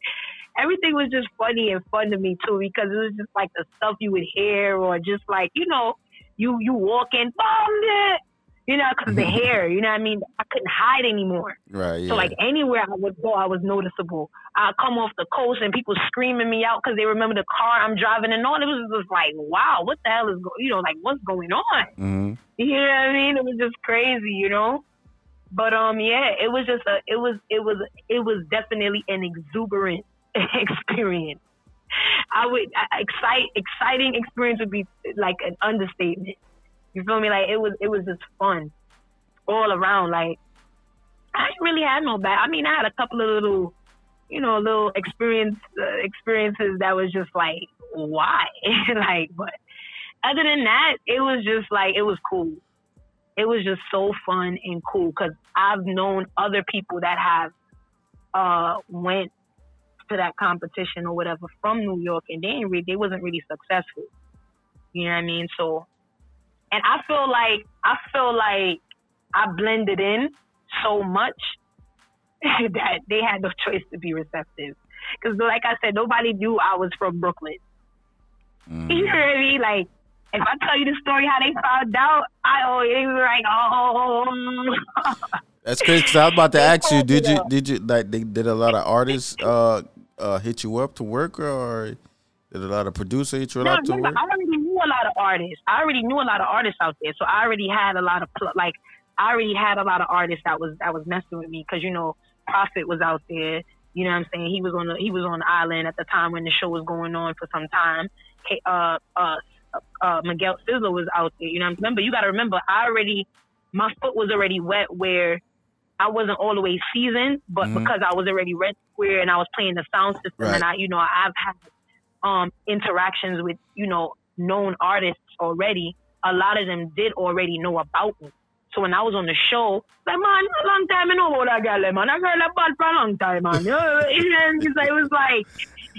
everything was just funny and fun to me too because it was just like the stuff you would hear or just like you know you you walking bombed it. You know, because the <laughs> hair, you know what I mean? I couldn't hide anymore. Right. Yeah. So like anywhere I would go, I was noticeable. I come off the coast and people screaming me out because they remember the car I'm driving and all. It was just like, wow, what the hell is go? You know, like what's going on? mm-hmm. You know what I mean? It was just crazy, you know. But um, yeah, it was just a, it was, it was, it was definitely an exuberant <laughs> experience. I would excite, exciting experience would be like an understatement. You feel me? Like it was, it was just fun all around. Like I didn't really have no bad. I mean, I had a couple of little, you know, little experience uh, experiences that was just like, why? <laughs> like, but other than that, it was just like it was cool. It was just so fun and cool because I've known other people that have uh went to that competition or whatever from New York and they ain't really, they wasn't really successful. You know what I mean? So, and I feel like I feel like I blended in so much <laughs> that they had no choice to be receptive. Because, like I said, nobody knew I was from Brooklyn. You know what I mean? Like, if I tell you the story how they found out, I always was like, oh. <laughs> That's crazy. 'cause I was about to ask you, did you did you like they, did a lot of artists uh uh hit you up to work or did a lot of producers hit you No, up to work? I already knew a lot of artists. I already knew a lot of artists out there, so I already had a lot of like I already had a lot of artists that was that was messing with me because you know Prophet was out there. You know what I'm saying? He was on the he was on the island at the time when the show was going on for some time. K- Uh, uh, uh, Miguel Sizzla was out there. You know, what I'm remember you got to remember I already my foot was already wet where I wasn't all the way seasoned, but Mhm. because I was already red square and I was playing the sound system Right. and I, you know, I've had um, interactions with, you know, known artists already. A lot of them did already know about me. So when I was on the show, like man, a long time I know about that girl, man. That girl that bad for a long time, man. You know, <laughs> it was like,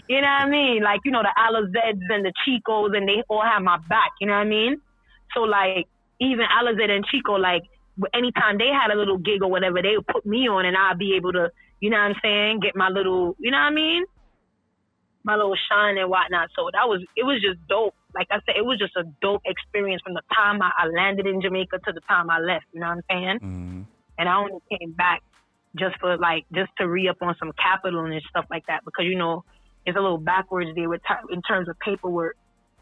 you know what I mean? Like, you know, the Alozades and the Chicos and they all have my back, you know what I mean? So like even Alozade and Chico, like anytime they had a little gig or whatever, they would put me on and I'd be able to, you know what I'm saying, get my little, you know what I mean? My little shine and whatnot. So that was, it was just dope. Like I said, it was just a dope experience from the time I, landed in Jamaica to the time I left, you know what I'm saying? Mm-hmm. and I only came back just for like just to re up on some capital and stuff like that because you know it's a little backwards there with ti in terms of paperwork.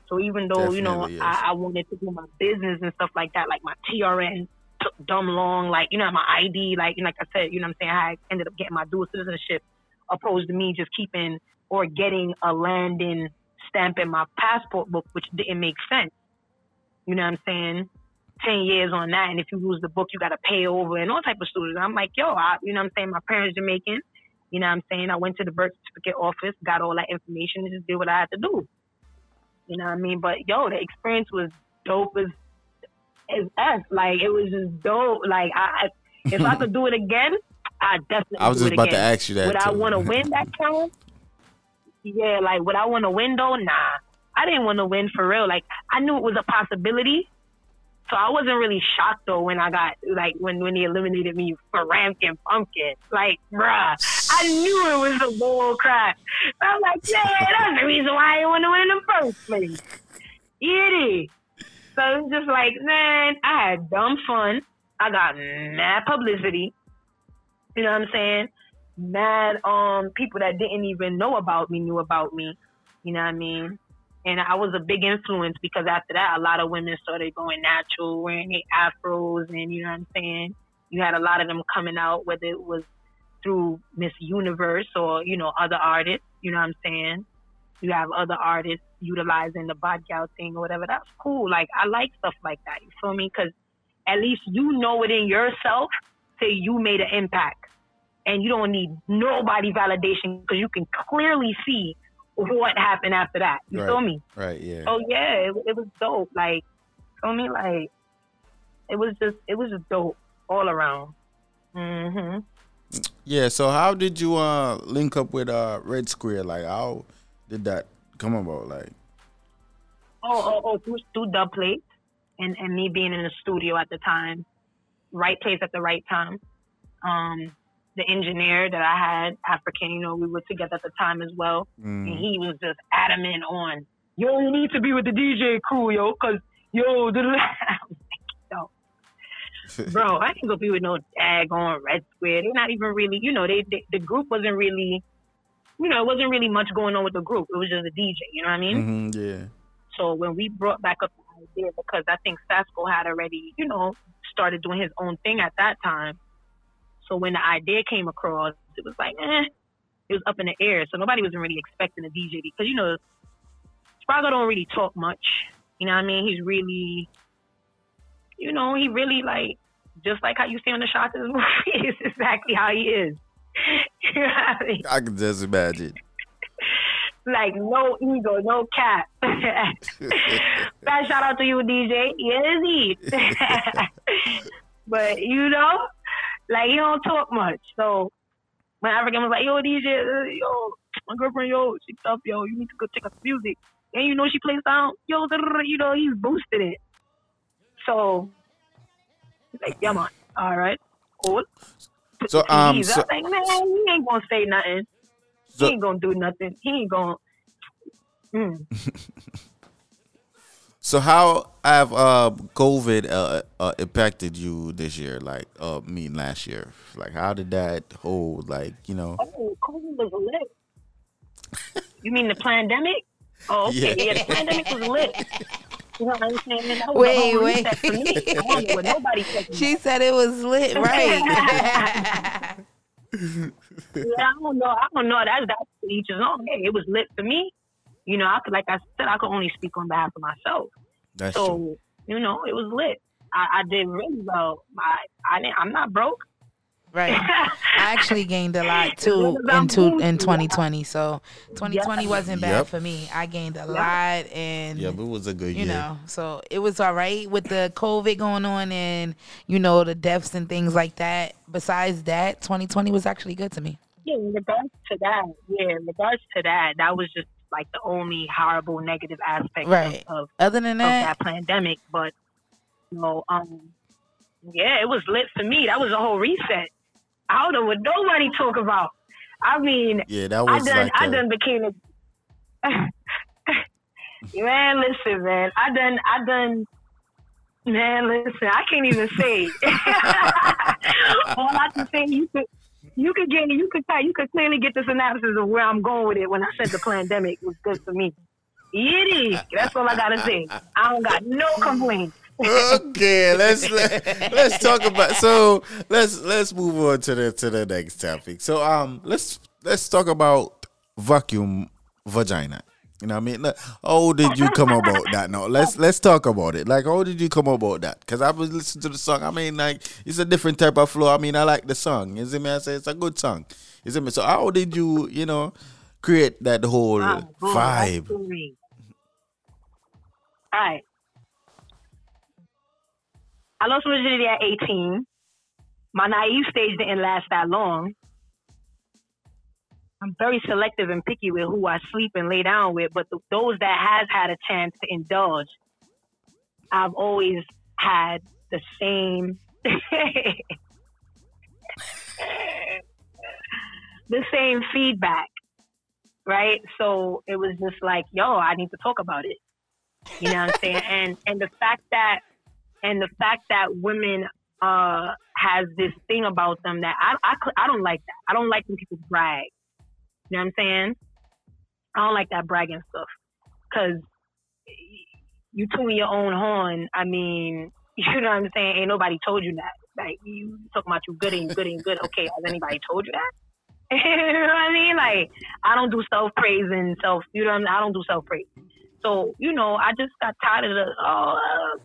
So even though you know I, I wanted to do my business and stuff like that, like my TRN took dumb long. Like, you know, my ID, like, you know, like I said, you know what I'm saying? I ended up getting my dual citizenship opposed to me just keeping or getting a landing stamp in my passport book, which didn't make sense. You know what I'm saying? 10 years on that. And if you lose the book, you got to pay over and all type of stories. I'm like, yo, I, you know what I'm saying? My parents Jamaican. You know what I'm saying? I went to the birth certificate office, got all that information, and just did what I had to do. You know what I mean? But yo, the experience was dope as as us. Like it was just dope. Like I, if I could do it again, I definitely. I was do just it about to again. ask you that, Would I want to win that <laughs> time? Yeah, like would I want to win though? Nah, I didn't want to win for real. Like I knew it was a possibility, so I wasn't really shocked though when I got like when when they eliminated me for Ramkin Pumpkin. Like, bruh, I knew it was a bull crap. I'm like, yeah, that's the reason why I didn't want to win in the first place. It is. So it's just like, man, I had dumb fun. I got mad publicity. You know what I'm saying? Mad um people that didn't even know about me knew about me. You know what I mean? And I was a big influence because after that, a lot of women started going natural, wearing their afros, and you know what I'm saying. You had a lot of them coming out, whether it was through Miss Universe or you know other artists. You know what I'm saying. You have other artists utilizing the out thing or whatever. That's cool. Like I like stuff like that. You feel me? Because at least you know within yourself, say you made an impact, and you don't need nobody validation because you can clearly see what happened after that. You right. feel me? Right. Yeah. Oh yeah, it, it was dope. Like, feel me? Like, it was just, it was just dope all around. hmm Yeah. So how did you uh link up with uh Red Square? Like how did that come about? Like Oh, oh, oh, through, through dub plates and, and me being in the studio at the time, right place at the right time. Um, the engineer that I had, African, you know, we were together at the time as well. Mm. And he was just adamant on, yo, you need to be with the DJ crew, yo, because, yo, <laughs> I yo, <laughs> bro, I ain't gonna be with no daggone Red Square. They're not even really, you know, they, they the group wasn't really, you know, it wasn't really much going on with the group. It was just a DJ, you know what I mean? mhm, yeah. So when we brought back up the idea, because I think Sasko had already, you know, started doing his own thing at that time. So when the idea came across, it was like, eh, it was up in the air. So nobody was really expecting a DJ because, you know, Sprago don't really talk much. You know what I mean? He's really, you know, he really like, just like how you see on the shots of the movie, is exactly how he is. <laughs> you know I mean? I can just imagine. like no ego, no cap. <laughs> Fat shout out to you, DJ. Yes, he. <laughs> but you know, like he don't talk much. So when African was like, "Yo, DJ, uh, yo, my girlfriend, yo, she tough, yo, you need to go check out the music." And you know she plays sound, yo, you know he's boosted it. So like, yeah, man, all right, cool. So <laughs> um so, like, man, he ain't gonna say nothing. So- he ain't gonna do nothing. He ain't gonna. <laughs> Mm. so how have uh COVID uh, uh impacted you this year? Like uh me last year. Like how did that hold like, you know Oh, COVID was lit. you mean the pandemic? Oh, okay. <laughs> Yeah. Yeah, the pandemic was lit. You know what I'm saying? That Wait, wait. reset for me. I don't <laughs> know what nobody said to. She said it was lit, <laughs> right? yeah, I don't know. I don't know. That's that's to each his own. Hey, it was lit for me. You know, I could, like I said, I could only speak on behalf of myself. That's so true. you know, it was lit. I, I did really well. I, I didn't, I'm not broke. Right. I actually gained a lot <laughs> too in two, in 2020. So 2020 wasn't bad Yep. for me. I gained a lot and Yeah, it was a good you year. know, so it was all right with the COVID going on and you know the deaths and things like that. Besides that, 2020 was actually good to me. Yeah, in regards to that, yeah, in regards to that, that was just like the only horrible negative aspect Right. of, of, Other than of that, that pandemic. But you know, um, yeah, it was lit for me. That was a whole reset. I don't know what nobody talk about. I mean, Yeah, that was I done, like I a- done became a. <laughs> man, listen, man, I done, I done. Man, listen, I can't even say. <laughs> All I can say, you could, you could get, you could, you could clearly get the synopsis of where I'm going with it when I said the pandemic was good for me. It is. That's all I gotta say. I don't got no complaints. Okay, let's let, let's talk about so let's let's move on to the to the next topic. So um let's let's talk about vacuum vagina. You know what I mean? Like, How did you come about that? No, let's let's talk about it. Like, how did you come about that? Because I was listening to the song. I mean, like, it's a different type of flow. I mean, I like the song. Is it me? I say it's a good song. Is it me? So, how did you, you know, create that whole boom, vibe? All right. I lost virginity at 18. My naive stage didn't last that long. I'm very selective and picky with who I sleep and lay down with, but th- those that has had a chance to indulge, I've always had the same <laughs> the same feedback, right? So it was just like, yo, I need to talk about it. You know what I'm saying? And and the fact that and the fact that women uh has this thing about them that I I, I don't like that. I don't like when people brag. You know what I'm saying? I don't like that bragging stuff because you tooting your own horn. I mean, <laughs> you know what I'm saying? Ain't nobody told you that. Like you talking about you good and good and good. Okay, has anybody told you that? <laughs> you know what I mean? Like I don't do self praise and self. You know what I mean? I don't do self praise. So you know, I just got tired of the oh, uh,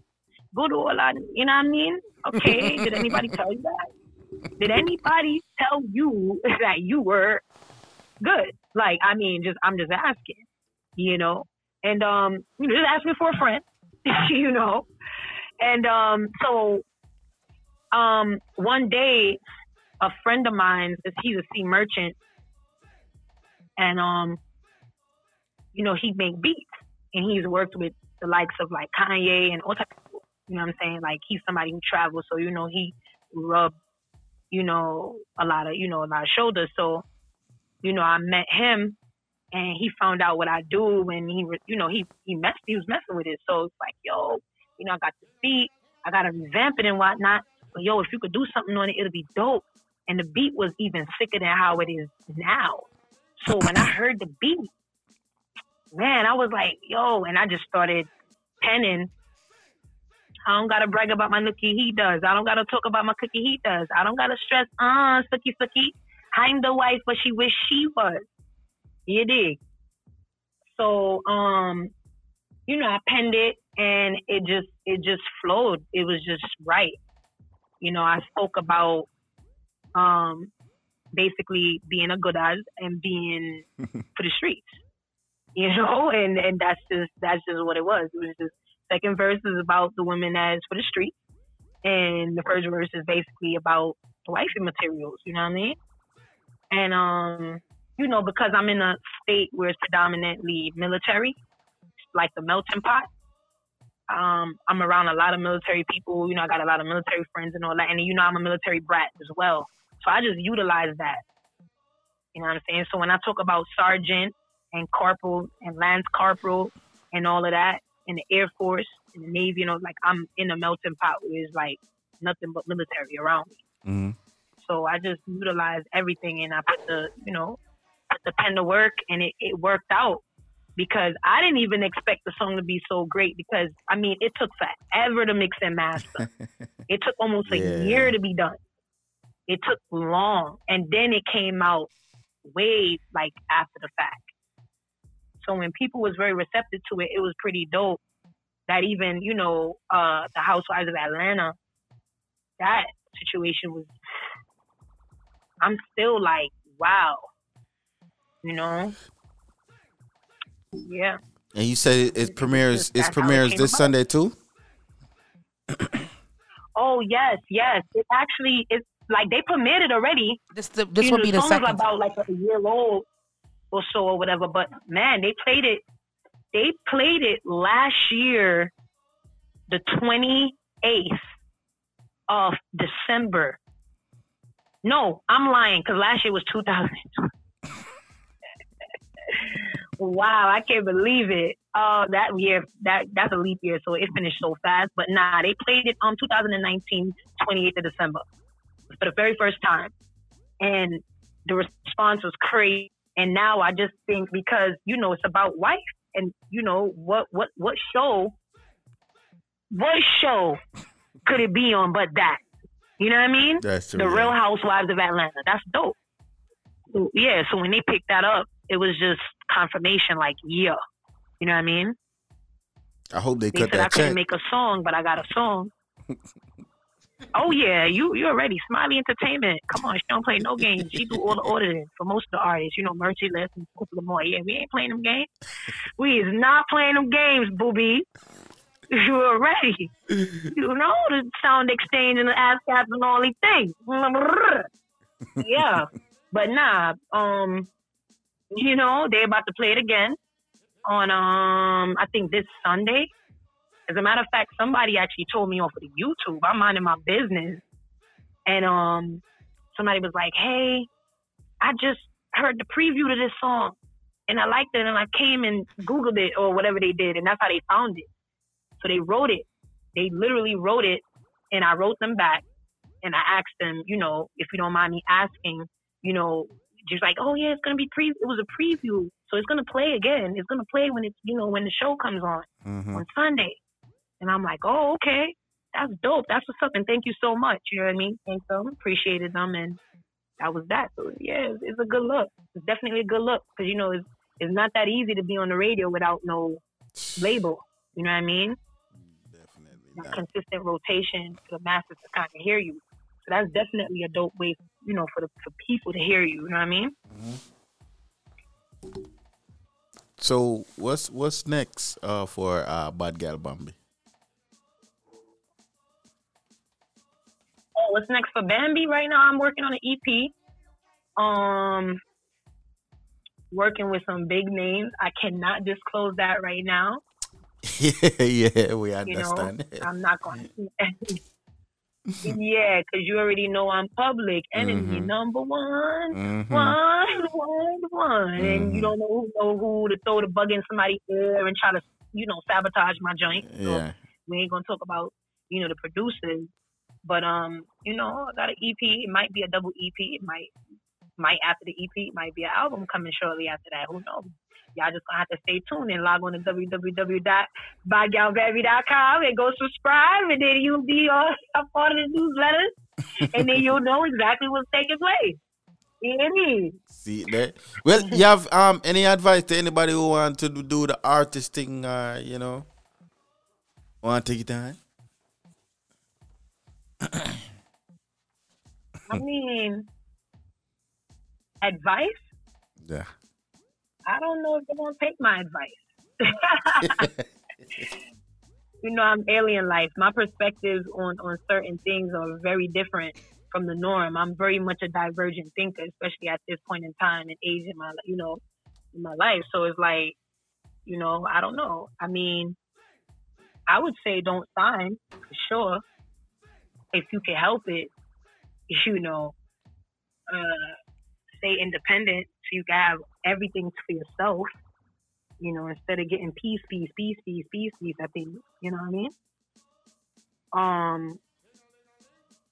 good all that. You know what I mean? Okay, <laughs> did anybody tell you that? Did anybody tell you <laughs> that you were good? Like, I mean, just I'm just asking, you know, and um, you know, just asking for a friend, <laughs> you know, and um, so um, one day, a friend of mine, he's a sea merchant, and um, you know, he make beats, and he's worked with the likes of like Kanye and all types. You know what I'm saying? Like he's somebody who travels, so you know he rubbed, you know, a lot of you know a lot of shoulders. So, you know, I met him, and he found out what I do, and he, you know, he he messed, he was messing with it. So it's like, yo, you know, I got the beat, I got to revamp it and whatnot. But yo, if you could do something on it, it'll be dope. And the beat was even sicker than how it is now. So when I heard the beat, man, I was like, yo, and I just started penning. I don't gotta brag about my nookie, he does. I don't gotta talk about my cookie, he does. I don't gotta stress, uh, sucky sucky. I'm the wife, but she wish she was. You dig? So, um, you know, I penned it and it just it just flowed. It was just right. You know, I spoke about um basically being a good as and being <laughs> for the streets. You know, <laughs> and and that's just that's just what it was. It was just second verse is about the women as for the street, and the first verse is basically about the wifey materials. You know what I mean? And um, you know, because I'm in a state where it's predominantly military, like the melting pot. Um, I'm around a lot of military people. You know, I got a lot of military friends and all that. And you know, I'm a military brat as well. So I just utilize that. You know what I'm saying? So when I talk about sergeant and corporal and lance corporal and all of that in the Air Force, in the Navy, you know, like I'm in a melting pot where it's like nothing but military around me. Mm-hmm. So I just utilize everything and I put the, you know, put the pen to work and it, it worked out because I didn't even expect the song to be so great because I mean it took forever to mix and master. <laughs> it took almost a Yeah. year to be done. It took long and then it came out way like after the fact. So when people was very receptive to it, it was pretty dope. That even, you know, uh the Housewives of Atlanta, that situation was I'm still like, wow. You know? Yeah. And you said it, it premieres. It That's it premieres this about. Sunday too. Oh yes, yes. It actually it's like they premiered it already. This the, this You will know, be the song is second. about like a year old or so or whatever. But man, they played it. They played it last year, the twenty eighth of December. No, I'm lying because last year was 2000. <laughs> wow, I can't believe it. Uh, that year, that that's a leap year, so it finished so fast. But nah, they played it on 2019, 28th of December for the very first time, and the response was crazy. And now I just think because you know it's about wife, and you know what what what show what show could it be on but that? You know what I mean? That's true, The Real. Housewives of Atlanta. That's dope. So, yeah, so when they picked that up, it was just confirmation like, yeah. You know what I mean? I hope they They cut said I that couldn't make a song, but I got a song. <laughs> oh yeah, you you already Smiley Entertainment. Come on, she don't play no games. She do all the ordering for most of the artists. You know, Merciless and a couple of more. Yeah, we ain't playing them games. We is not playing them games, booby. <laughs> You already. You know the sound exchange and the ASCAP and all these things. <laughs> yeah, but nah. Um, you know they about to play it again on um I think this Sunday. As a matter of fact, somebody actually told me off of the YouTube. I'm minding my business, and um, somebody was like, "Hey, I just heard the preview to this song, and I liked it, and I came and Googled it or whatever they did, and that's how they found it. So they wrote it. They literally wrote it, and I wrote them back, and I asked them, you know, if you don't mind me asking, you know, just like, oh yeah, it's gonna be pre. It was a preview, so it's gonna play again. It's gonna play when it's, you know, when the show comes on on Sunday. And I'm like, oh, okay. That's dope. That's what's up. And thank you so much. You know what I mean? Thanks them. Appreciated them. And that was that. So, yeah, it's, it's a good look. It's definitely a good look. Because, you know, it's, it's not that easy to be on the radio without no label. You know what I mean? Definitely. Consistent rotation for the masses to kind of hear you. So that's definitely a dope way, you know, for the for people to hear you. You know what I mean? So what's what's next uh, for uh, Bad Gal Bambi? What's next for Bambi? Right now, I'm working on an EP. Um, working with some big names. I cannot disclose that right now. yeah, <laughs> yeah, we You know, understand. I'm not going. <laughs> to Yeah, because you already know I'm public enemy Mhm. number one, Mhm. one, one, one, and you Mhm. don't know who, know who to throw the bug in somebody's ear and try to, you know, sabotage my joint. So Yeah. we ain't gonna talk about, you know, the producers, but um, you know, I got an EP. It might be a double EP. It might, might after the EP, might be an album coming shortly after that. Who knows? Y'all just gonna have to stay tuned and log on to www.badgalbambi.com and go subscribe, and then you'll be uh, a part of the newsletters, and then you'll know exactly what's taking place. Mean? See that? Well, you have um any advice to anybody who want to do- the artist thing? Uh, you know, want to take it on? I mean, advice. Yeah. I don't know if they're gonna take my advice. <laughs> you know, I'm alien life. My perspectives on on certain things are very different from the norm. I'm very much a divergent thinker, especially at this point in time and age in my, you know, in my life. So it's like, you know, I don't know. I mean, I would say don't sign for sure if you can help it. <laughs> You know, uh, stay independent so you can have everything for yourself. You know, instead of getting piece, piece, piece, piece, piece, piece. I think you know what I mean. Um,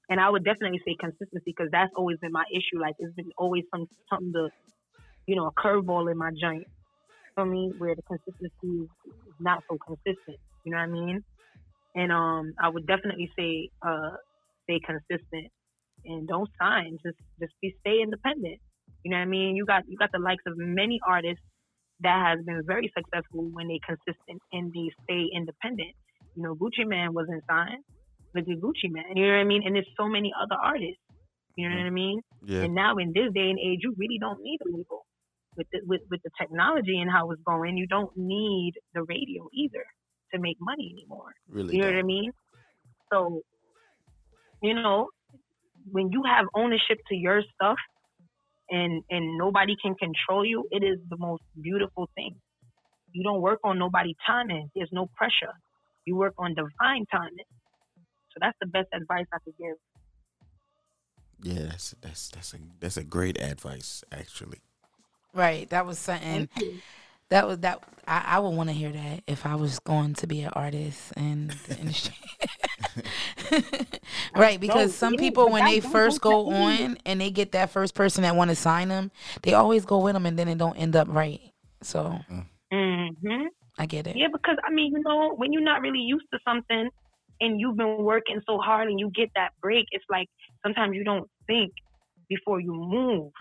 and I would definitely say consistency because that's always been my issue. Like it's been always some something to, you know, a curveball in my joint. For me, where the consistency is is not so consistent. You know what I mean? And um, I would definitely say uh, stay consistent and don't sign. Just just be stay independent. You know what I mean? You got you got the likes of many artists that has been very successful when they consistent and they stay independent. You know, Gucci Mane wasn't signed. Look at Gucci Mane. You know what I mean? And there's so many other artists. You know what I mean? Yeah. And now in this day and age, you really don't need a label. With the, with with the technology and how it's going, you don't need the radio either to make money anymore. Really You know what I mean? So, you know, when you have ownership to your stuff and and nobody can control you, it is the most beautiful thing. You don't work on nobody timing. There's no pressure. You work on divine timing. So that's the best advice I could give. Yeah, that's that's that's a that's a great advice actually. Right. That was something. That was that. I, I would want to hear that if I was going to be an artist in the industry. right, because some people when they first go on and they get that first person that want to sign them, they always go with them and then it don't end up right. So hmm I get it. Yeah, because I mean, you know, when you're not really used to something and you've been working so hard and you get that break, it's like sometimes you don't think before you move.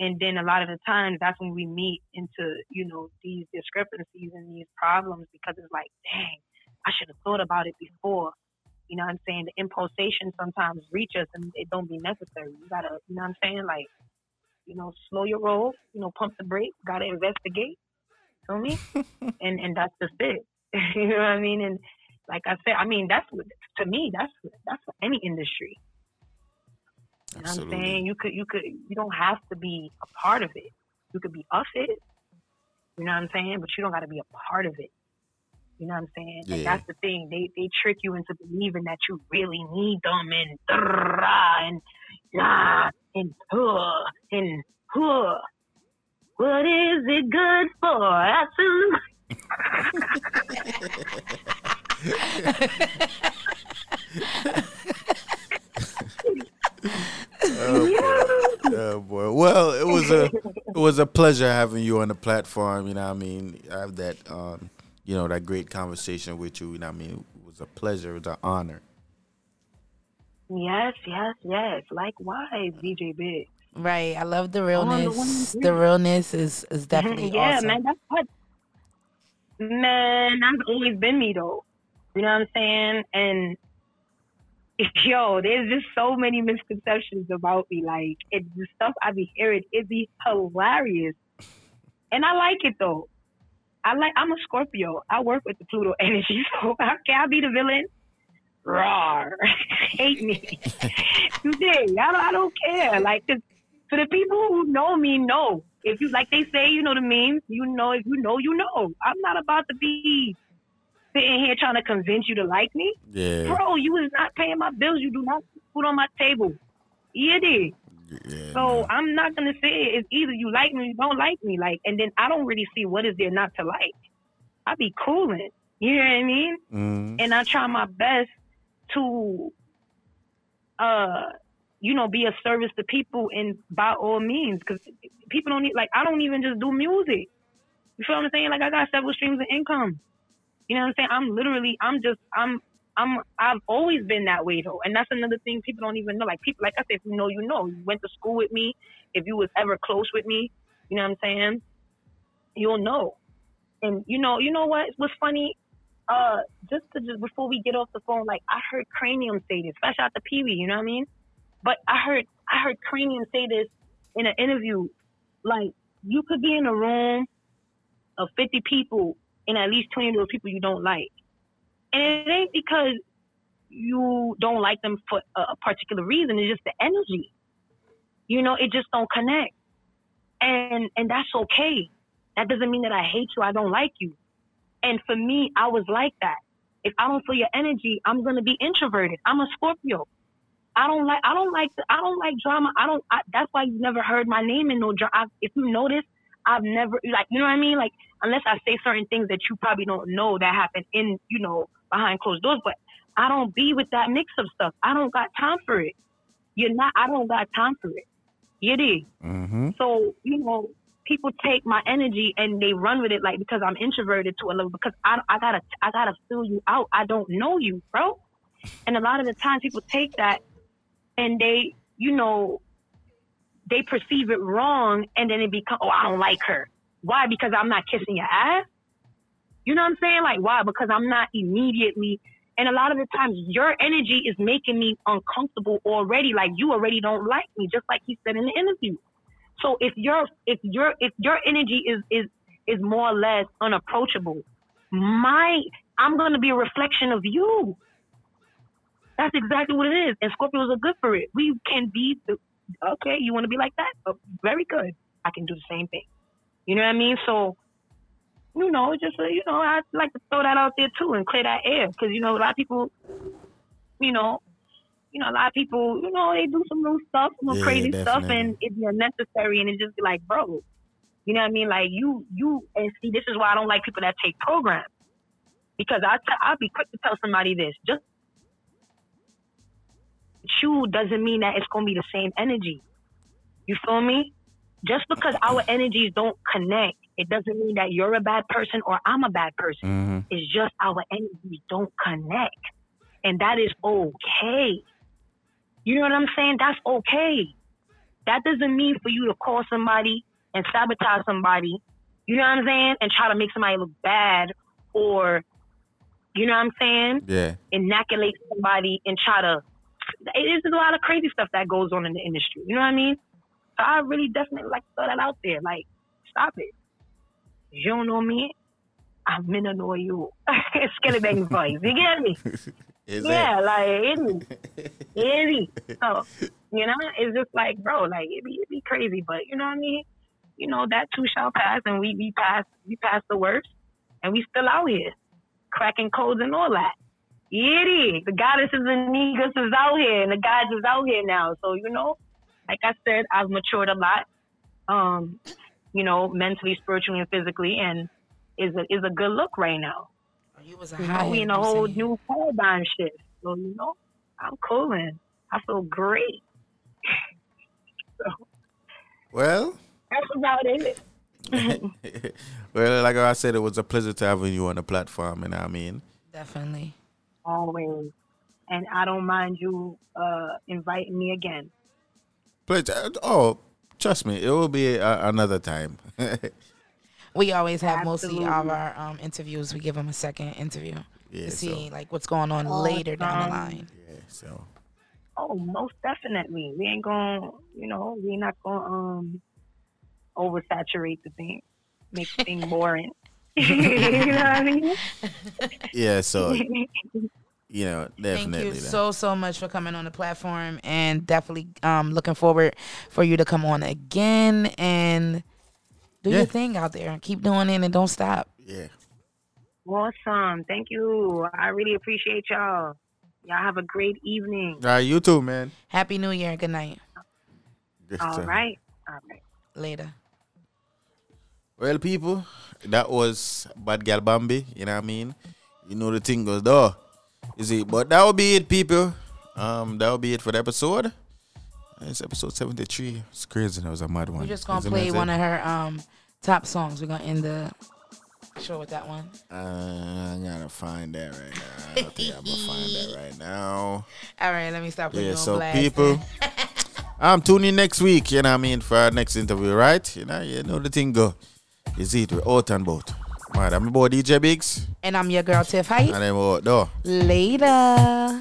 And then a lot of the times that's when we meet into, you know, these discrepancies and these problems because it's like, dang, I should have thought about it before. You know what I'm saying? The impulsation sometimes reach us and it don't be necessary. You gotta, you know what I'm saying? Like, you know, slow your roll, you know, pump the brakes, gotta investigate. Feel me? <laughs> and and that's just it. <laughs> you know what I mean? And like I said, I mean that's what to me, that's that's for any industry. You know what I'm saying? You could you could you don't have to be a part of it. You could be of it. You know what I'm saying? But you don't gotta be a part of it. You know what I'm saying? And Yeah. that's the thing. They they trick you into believing that you really need them and and ah and huh and huh. What is it good for? <laughs> <laughs> <laughs> Oh boy. oh boy. Well, it was a it was a pleasure having you on the platform. You know, what I mean, I have that um, you know, that great conversation with you. You know, what I mean, it was a pleasure. It was an honor. Yes, yes, yes. Likewise, DJ Big. Right. I love the realness. one The agree. realness is is <laughs> definitely awesome. yeah, awesome. man. That's what. Man, that's always been me though. You know what I'm saying? And <laughs> yo, there's just so many misconceptions about me. Like it's the stuff I be hearing. It be hilarious, and I like it though. I like. I'm a Scorpio. I work with the Pluto <laughs> energy, so how can I be the villain? Rawr. <laughs> Hate me. you dig? I don't, I don't care. Like, 'cause for the people who know me, know. If you, like they say, you know the memes, you know, if you know, you know. I'm not about to be sitting here trying to convince you to like me. Yeah. Bro, you is not paying my bills. You do not put on my table. You dig? so I'm not gonna say it's either you like me or you don't like me. Like, and then I don't really see what is there not to like. I be cooling. You know what I mean? Mm-hmm. and I try my best to, uh, you know, be a service to people and by all means, because people don't need like I don't even just do music. You feel what I'm saying? Like I got several streams of income. You know what I'm saying? I'm literally, I'm just, I'm, I'm, I've always been that way though, and that's another thing people don't even know. Like people, like I said, if you know, you know. You went to school with me. If you was ever close with me, you know what I'm saying? You'll know. And you know, you know what? was funny? uh, just to just before we get off the phone, like I heard Cranium say this. Fresh out the Pee Wee, you know what I mean? But I heard I heard Cranium say this in an interview. Like you could be in a room of 50 people, and at least 20 of those people you don't like, and it ain't because you don't like them for a particular reason. It's just the energy. You know, it just don't connect, and and that's okay. That doesn't mean that I hate you. I don't like you. And for me, I was like that. If I don't feel your energy, I'm gonna be introverted. I'm a Scorpio. I don't like. I don't like. I don't like drama. I don't. I, that's why you never heard my name in no drama. If you notice, I've never like. You know what I mean? Like unless I say certain things that you probably don't know that happen in you know behind closed doors. But I don't be with that mix of stuff. I don't got time for it. You're not. I don't got time for it. You dig? Mm-hmm. So, you know, people take my energy and they run with it like because I'm introverted to a level because I, I gotta I gotta fill you out. I don't know you, bro. And a lot of the times people take that and they, you know, they perceive it wrong and then it become oh I don't like her. Why? Because I'm not kissing your ass. You know what I'm saying? Like why? Because I'm not immediately and a lot of the times your energy is making me uncomfortable already. Like you already don't like me, just like he said in the interview. So if your if your if your energy is is is more or less unapproachable, my I'm gonna be a reflection of you. That's exactly what it is. And Scorpios are good for it. We can be the, okay. You want to be like that? Oh, very good. I can do the same thing. You know what I mean? So you know, just uh, you know, I like to throw that out there too and clear that air because you know a lot of people, you know, you know a lot of people, you know, they do some little stuff, some Yeah, crazy stuff, definitely. and it's unnecessary, and it just be like, bro, you know what I mean? Like you, you, and see, this is why I don't like people that take programs because I t- I'll be quick to tell somebody this just. You doesn't mean that it's gonna be the same energy. You feel me? Just because our energies don't connect, it doesn't mean that you're a bad person or I'm a bad person. Mm-hmm. It's just our energies don't connect. And that is okay. You know what I'm saying? That's okay. That doesn't mean for you to call somebody and sabotage somebody, you know what I'm saying? And try to make somebody look bad or, you know what I'm saying? Yeah. Inoculate somebody and try to. It is a lot of crazy stuff that goes on in the industry. You know what I mean? So I really definitely like to throw that out there. Like, stop it. You don't know me. I'm gonna know you. <laughs> Skillibeng voice. You get me? <laughs> Is yeah, like it. <laughs> It is. So, you know, it's just like, bro, like it be, it be crazy, but you know what I mean? You know, that too shall pass and we we pass we pass the worst and we still out here. Cracking codes and all that. Yeah, it is. The goddesses and niggas is out here and the guys is out here now. So, you know, like I said, I've matured a lot. Um, you know, mentally, spiritually and physically and is a is a good look right now. You was a You know, we in a whole new paradigm shift. So, you know, I'm cooling. I feel great. so <laughs> Well, that's about it. <laughs> well, like I said, it was a pleasure to have you on the platform, and I mean, Definitely. Always. And I don't mind you uh inviting me again. But Oh, trust me, it will be a, another time. <laughs> We always have mostly all of our um, interviews. We give them a second interview Yeah, to see so- like what's going on later down the line. yeah, so Oh, most definitely. We ain't gonna you know, we're not gonna um oversaturate the thing. Make the thing <laughs> boring. <laughs> you know what I mean? <laughs> yeah, so <laughs> you know, definitely. Thank you that. so so much for coming on the platform, and definitely um, looking forward for you to come on again and do Yeah. your thing out there. Keep doing it and don't stop. yeah. Awesome. Thank you. I really appreciate y'all. Y'all have a great evening. All right, you too, man. Happy New Year. Good night. Just, All right. All right. Later. Well, people, that was Bad Gal Bambi. You know what I mean? You know the thing goes though. You see, but that will be it, people. Um, that will be it for the episode. It's episode seventy three. It's crazy. That was a mad one. We're just gonna play one of her um, top songs. We're gonna end the show with that one. Uh, I gotta find that right now. I think I'm gonna find that <laughs> right now. All right, let me stop Yeah, so blast. people, <laughs> I'm tuning next week. You know what I mean for our next interview, right? You know, you know the thing go. See it, we're out and about. Alright, I'm your boy DJ Biggs, And I'm your girl Tiff Height. and I'm out though. Later.